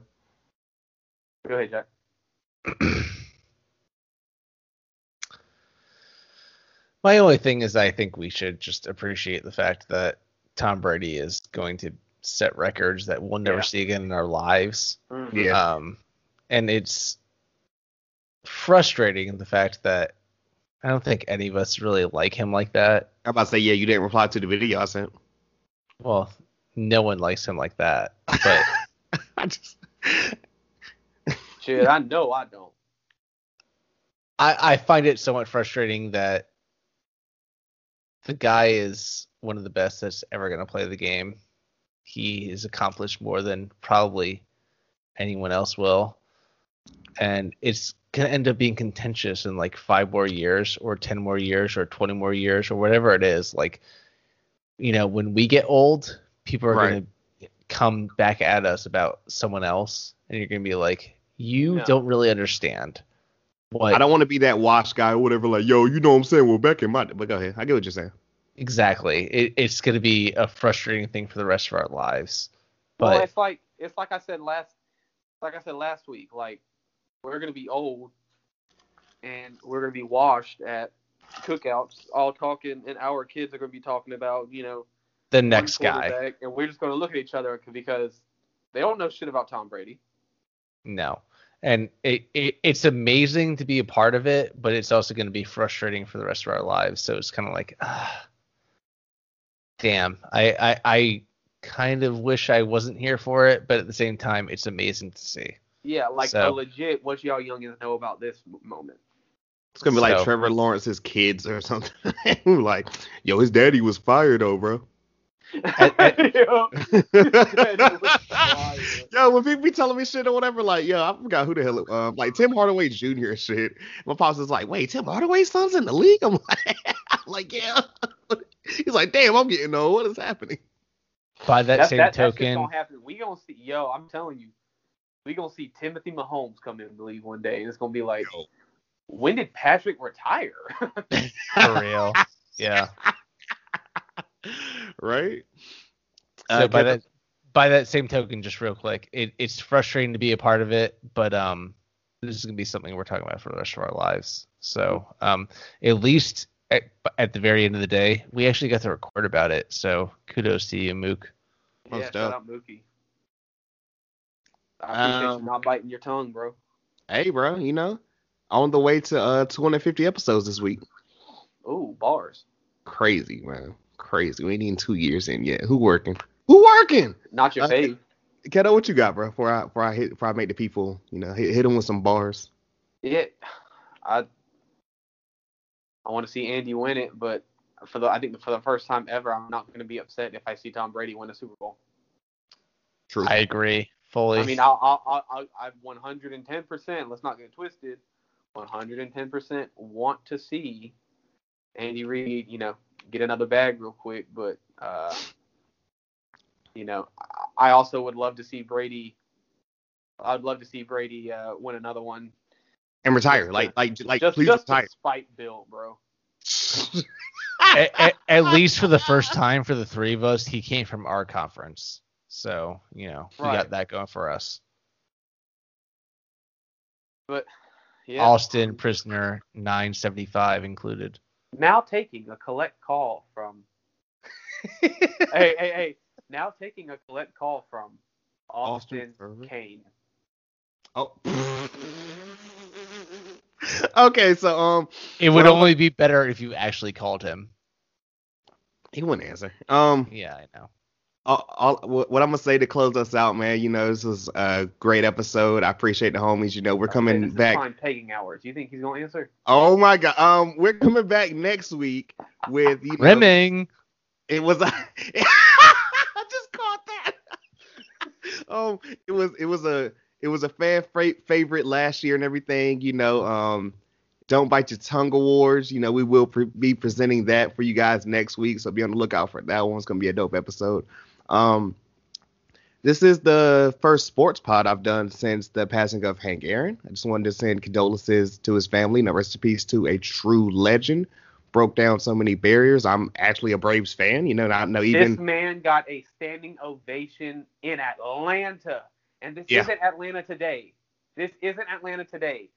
S4: Go ahead, Jack. <clears throat>
S3: My only thing is, I think we should just appreciate the fact that Tom Brady is going to set records that we'll never yeah. see again in our lives.
S2: Mm-hmm. Yeah.
S3: Um, and it's frustrating the fact that I don't think any of us really like him like that.
S2: I'm about to say, yeah, you didn't reply to the video I sent.
S3: Well, no one likes him like that. But <laughs>
S2: I just
S4: Shit, I know I don't.
S3: I, I find it somewhat frustrating that the guy is one of the best that's ever going to play the game. He has accomplished more than probably anyone else will. And it's going to end up being contentious in like five more years or 10 more years or 20 more years or whatever it is. Like, you know, when we get old, people are right. going to come back at us about someone else. And you're going to be like, you no. don't really understand.
S2: What, I don't want to be that wash guy or whatever. Like, yo, you know what I'm saying? Well, back in my, but go ahead. I get what you're saying.
S3: Exactly. It, it's going to be a frustrating thing for the rest of our lives. But
S4: well, it's like it's like I said last, like I said last week. Like we're going to be old, and we're going to be washed at cookouts, all talking, and our kids are going to be talking about, you know,
S3: the next guy,
S4: and we're just going to look at each other because they don't know shit about Tom Brady.
S3: No. And it, it it's amazing to be a part of it, but it's also going to be frustrating for the rest of our lives. So it's kind of like, ah, damn. I, I I kind of wish I wasn't here for it, but at the same time, it's amazing to see.
S4: Yeah, like so, legit. What y'all youngins know about this moment?
S2: It's gonna be so, like Trevor Lawrence's kids or something. <laughs> like, yo, his daddy was fired, though, bro. At, at, <laughs> <laughs> yo, when people be telling me shit or whatever, like, yo, I forgot who the hell, uh, like Tim Hardaway Jr. shit. My pops is like, wait, Tim Hardaway's son's in the league? I'm <laughs> like, I'm like yeah. He's like, damn, I'm getting old. What is happening?
S3: By that, that same that, token,
S4: gonna happen. we gonna see, yo, I'm telling you, we gonna see Timothy Mahomes come in the league one day, and it's gonna be like, yo. when did Patrick retire?
S3: For real, yeah <laughs>
S2: right?
S3: So uh, by that by that same token, just real quick, it, it's frustrating to be a part of it, but um, this is gonna be something we're talking about for the rest of our lives. So um, at least at, at the very end of the day, we actually got to record about it. So kudos to you, Mook.
S4: Yeah, Most shout out Mookie. I appreciate um, you not biting your tongue, bro.
S2: Hey, bro, you know, on the way to uh 250 episodes this week.
S4: Ooh, bars.
S2: Crazy, man crazy. We ain't even two years in yet. Who working? Who working?
S4: Not your uh, fave.
S2: Keto, what you got, bro? Before I before I hit before I make the people, you know, hit, hit them with some bars.
S4: Yeah, I I want to see Andy win it, but for the I think for the first time ever, I'm not going to be upset if I see Tom Brady win a Super Bowl.
S3: True. I agree fully.
S4: I mean, I'll, I'll, I'll, I 110%. Let's not get twisted. 110% want to see Andy Reid, you know, get another bag real quick. But uh, you know, I also would love to see Brady. I'd love to see Brady uh, win another one
S2: and retire. Like, like, like,
S4: just,
S2: please
S4: just
S2: retire.
S4: spite Bill, bro. <laughs>
S3: at, at, at, least for the first time for the three of us, he came from our conference, so you know we right. got that going for us.
S4: But yeah.
S3: Austin prisoner 975 included
S4: now taking a collect call from. <laughs> hey, hey, hey! Now taking a collect call from Austin, Austin Kane.
S2: Oh. <laughs> okay, so um,
S3: it would well, only be better if you actually called him.
S2: He wouldn't answer. Um,
S3: yeah, I know.
S2: All, all, what I'm gonna say to close us out, man. You know, this was a great episode. I appreciate the homies. You know, we're coming
S4: this
S2: back.
S4: Is prime pegging hours. Do you think he's gonna answer?
S2: Oh my god. Um, we're coming back next week with you know,
S3: Rimming.
S2: It was. A, <laughs> I just caught that. <laughs> um, it was it was a it was a fan favorite last year and everything. You know, um, don't bite your tongue awards. You know, we will pre- be presenting that for you guys next week, so be on the lookout for that one. It's gonna be a dope episode. Um, this is the first sports pod I've done since the passing of Hank Aaron. I just wanted to send condolences to his family. No rest in peace to a true legend. Broke down so many barriers. I'm actually a Braves fan. You know, not know even.
S4: This man got a standing ovation in Atlanta, and this
S2: Yeah.
S4: isn't Atlanta today. This isn't Atlanta today.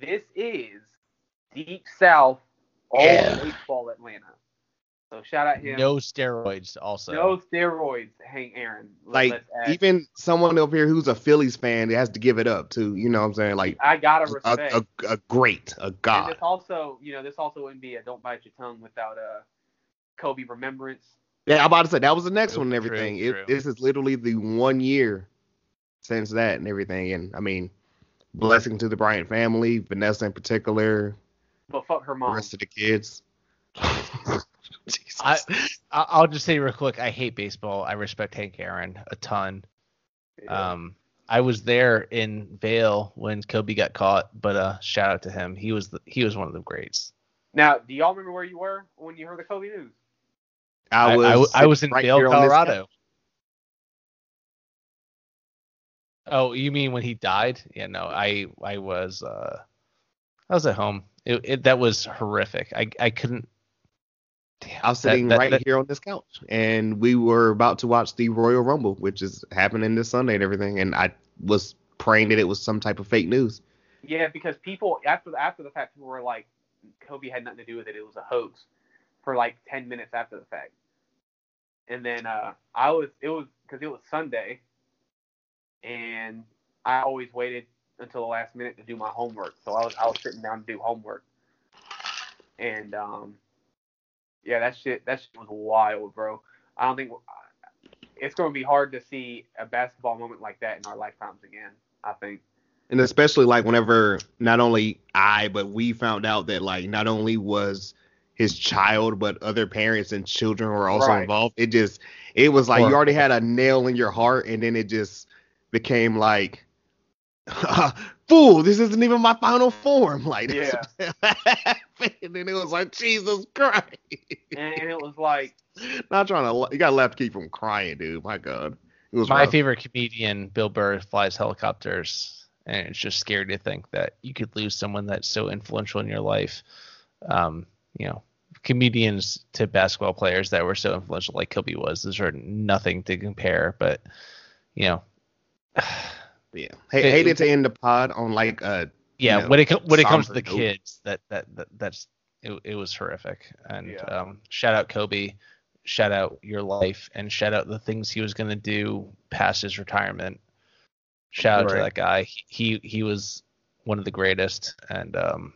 S4: This is deep south, all
S2: Yeah.
S4: baseball Atlanta. So shout out him.
S3: No steroids. Also.
S4: No steroids, Hank Aaron.
S2: Like even someone over here who's a Phillies fan has to give it up to. You know what I'm saying? Like
S4: I gotta
S2: a,
S4: respect.
S2: a, a great, a god.
S4: And
S2: god.
S4: this also, you know, this also wouldn't be a don't bite your tongue without a Kobe remembrance.
S2: Yeah, I'm about to say that was the next
S3: True,
S2: one and everything.
S3: true.
S2: It, this is literally the one year since that and everything. And I mean, blessing to the Bryant family, Vanessa in particular,
S4: But fuck her mom.
S2: the
S4: mom.
S2: rest of the kids. <laughs> <laughs> Jesus.
S3: I- I- I'll just say real quick. I hate baseball. I respect Hank Aaron a ton.
S4: Yeah.
S3: Um, I was there in Vail when Kobe got caught, but uh, shout out to him. He was the, he was one of the greats.
S4: now, do y'all remember where you were when you heard the Kobe news?
S2: I was
S3: I, w- I was in
S2: right
S3: Vail,
S2: here on this
S3: Colorado. Oh, you mean when he died? Yeah, no, I I was uh I was at home. It, it that was horrific. I I couldn't. Damn,
S2: I was
S3: that-
S2: sitting
S3: that-
S2: right
S3: that-
S2: here on this couch, and we were about to watch the Royal Rumble, which is happening this Sunday and everything. And I was praying that it was some type of fake news.
S4: Yeah, because people after the, after the fact, people were like, Kobe had nothing to do with it. It was a hoax for like ten minutes after the fact. And then uh, I was it was because it was Sunday, and I always waited until the last minute to do my homework. So I was I was sitting down to do homework, and um, yeah, that shit that shit was wild, bro. I don't think it's going to be hard to see a basketball moment like that in our lifetimes again. I think.
S2: and especially like whenever not only I but we found out that like not only was his child but other parents and children were also
S4: Right.
S2: involved. It just it was like you already had a nail in your heart and then it just became like <laughs> fool this isn't even my final form <laughs> like
S4: Yeah. <laughs>
S2: and then it was like Jesus Christ
S4: And, and it was like.
S2: not trying to you got left to keep from crying dude my god it was
S3: My
S2: rough.
S3: favorite comedian, Bill Burr, flies helicopters, and it's just scary to think that you could lose someone that's so influential in your life. Um, you know, comedians to basketball players that were so influential, like Kobe was, those are nothing to compare. But you know, <sighs>
S2: yeah hey, hated to end the pod on like uh
S3: yeah,
S2: you know,
S3: when it co- when it comes to the
S2: note.
S3: kids, that that, that that's it, it was horrific. And
S4: Yeah.
S3: um, shout out Kobe, shout out your life, and shout out the things he was gonna do past his retirement. Shout out to that guy. He he, he was one of the greatest, and um,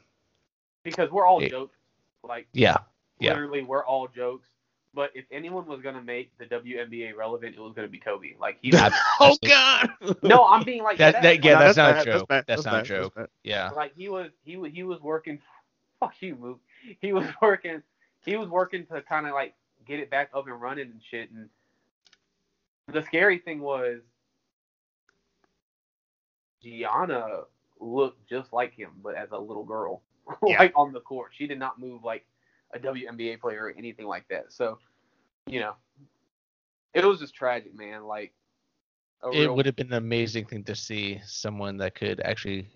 S4: because we're all
S3: It-
S4: jokes. Like
S3: yeah, yeah.
S4: literally, we're all jokes. But if anyone was gonna make the WNBA relevant, it was gonna be Kobe. Like he. <laughs>
S3: Ab-
S2: oh <laughs> god
S4: no, I'm being like
S3: That- that- yeah,
S2: No,
S3: that's not a
S2: bad,
S3: joke.
S2: bad,
S3: That's not a
S2: bad,
S3: joke.
S2: bad.
S3: yeah.
S4: Like he was, he was, he was working. Fuck you, Mook. He was <laughs> working. He was working to kind of like get it back up and running and shit. And the scary thing was, Gianna looked just like him, but as a little girl,
S2: Yeah.
S4: like on the court. She did not move like a WNBA player or anything like that. So, you know, it was just tragic, man. Like, a
S3: It
S4: real-
S3: would have been an amazing thing to see someone that could actually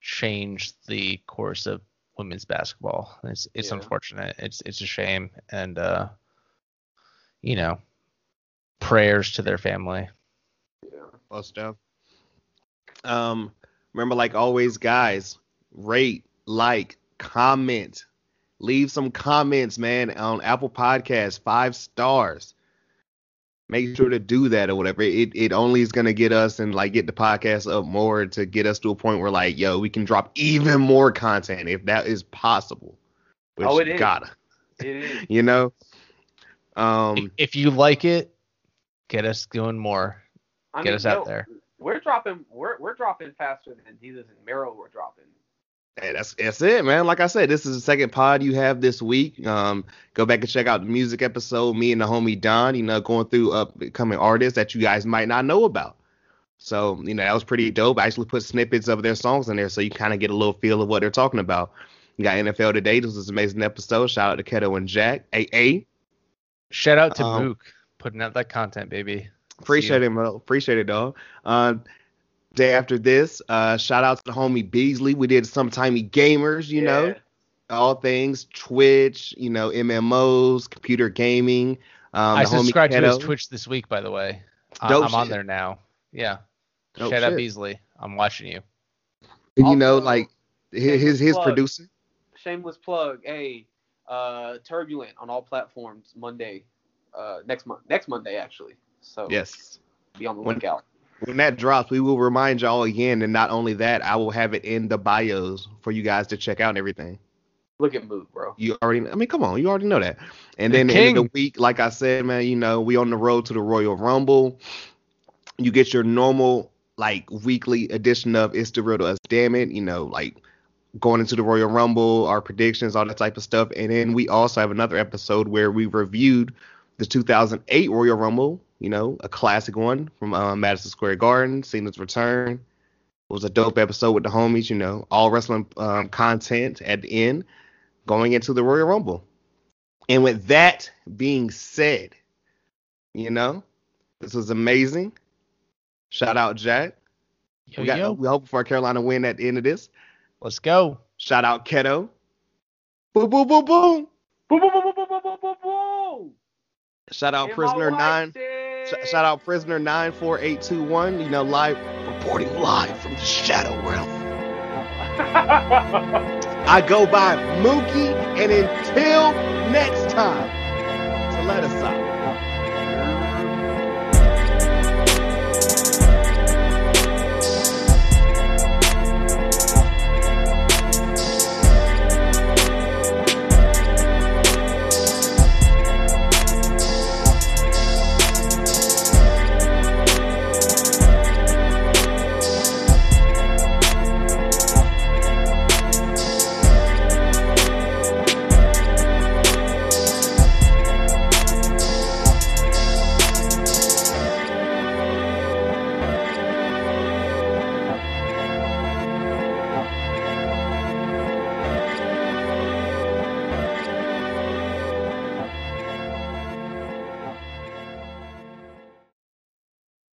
S3: change the course of women's basketball. It's it's
S4: Yeah.
S3: unfortunate. It's it's a shame, and uh, you know, prayers to their family.
S4: yeah.
S2: Well, stuff. Um, remember, like always, guys, rate, like, comment, leave some comments, man, on Apple Podcasts, five stars. Make sure to do that or whatever. It it only is gonna get us and like get the podcast up more to get us to a point where like, yo, we can drop even more content if that is possible. Which
S4: Oh, it is.
S2: gotta,
S4: It is. <laughs>
S2: you know.
S3: If,
S2: Um,
S3: if you like it, Get us doing more.
S4: I
S3: Get
S4: mean,
S3: us out
S4: yo,
S3: there.
S4: We're dropping. We're we're dropping faster than Jesus and Mero were dropping.
S2: Hey, that's that's it, man. Like I said, this is the second pod you have this week. Um, go back and check out the music episode. Me and the homie Don, you know, going through upcoming artists that you guys might not know about. So, you know, that was pretty dope. I actually put snippets of their songs in there so you kind of get a little feel of what they're talking about. You got NFL today. This was an amazing episode. Shout out to Keto and Jack. AA.
S3: Shout out to
S2: Um,
S3: Mook putting out that content, baby.
S2: Appreciate it, bro. Appreciate it, dog. Uh, day after this, uh, shout out to the homie Beasley. We did some timey gamers, you know, all things Twitch, you know, MMOs, computer gaming. Um,
S3: I
S2: the homie
S3: subscribed to his Twitch this week, by the way. I-
S2: Dope
S3: I'm on there now. Yeah.
S2: Dope
S3: Shout out. Beasley. I'm watching you.
S2: You know, like his his, his
S4: plug.
S2: producer.
S4: Shameless plug. Hey, uh, Turbulent on all platforms Monday, uh, next month, next Monday actually. So
S2: Yes.
S4: be on the
S2: When-
S4: lookout.
S2: When that drops, we will remind y'all again, and not only that, I will have it in the bios for you guys to check out and everything.
S4: Look at Mood, bro.
S2: You already, I mean, come on, you already know that. And
S3: The
S2: then the end of the week, like I said, man, you know, we on the road to the Royal Rumble. You get your normal like weekly edition of It's the Real to Us, damn it, you know, like going into the Royal Rumble, our predictions, all that type of stuff. And then we also have another episode where we reviewed the 2008 Royal Rumble, you know, a classic one from uh, Madison Square Garden, Cena's return. It was a dope episode with the homies, you know, all wrestling um, content at the end going into the Royal Rumble. And with that being said, you know, this was amazing. Shout out Jack.
S3: Yo,
S2: we, got,
S3: yo.
S2: we hope for a Carolina win at the end of this.
S3: Let's go.
S2: Shout out Keto. Boom, boom, boom, boom.
S4: Boom, boom, boom, boom, boom, boom, boom, boom.
S2: Shout out Prisoner 9.
S4: Said-
S2: Sh- shout out Prisoner Nine Four Eight Two One. You know, live reporting live from the Shadow Realm. <laughs> I go by Mookie, and until next time, to let us out.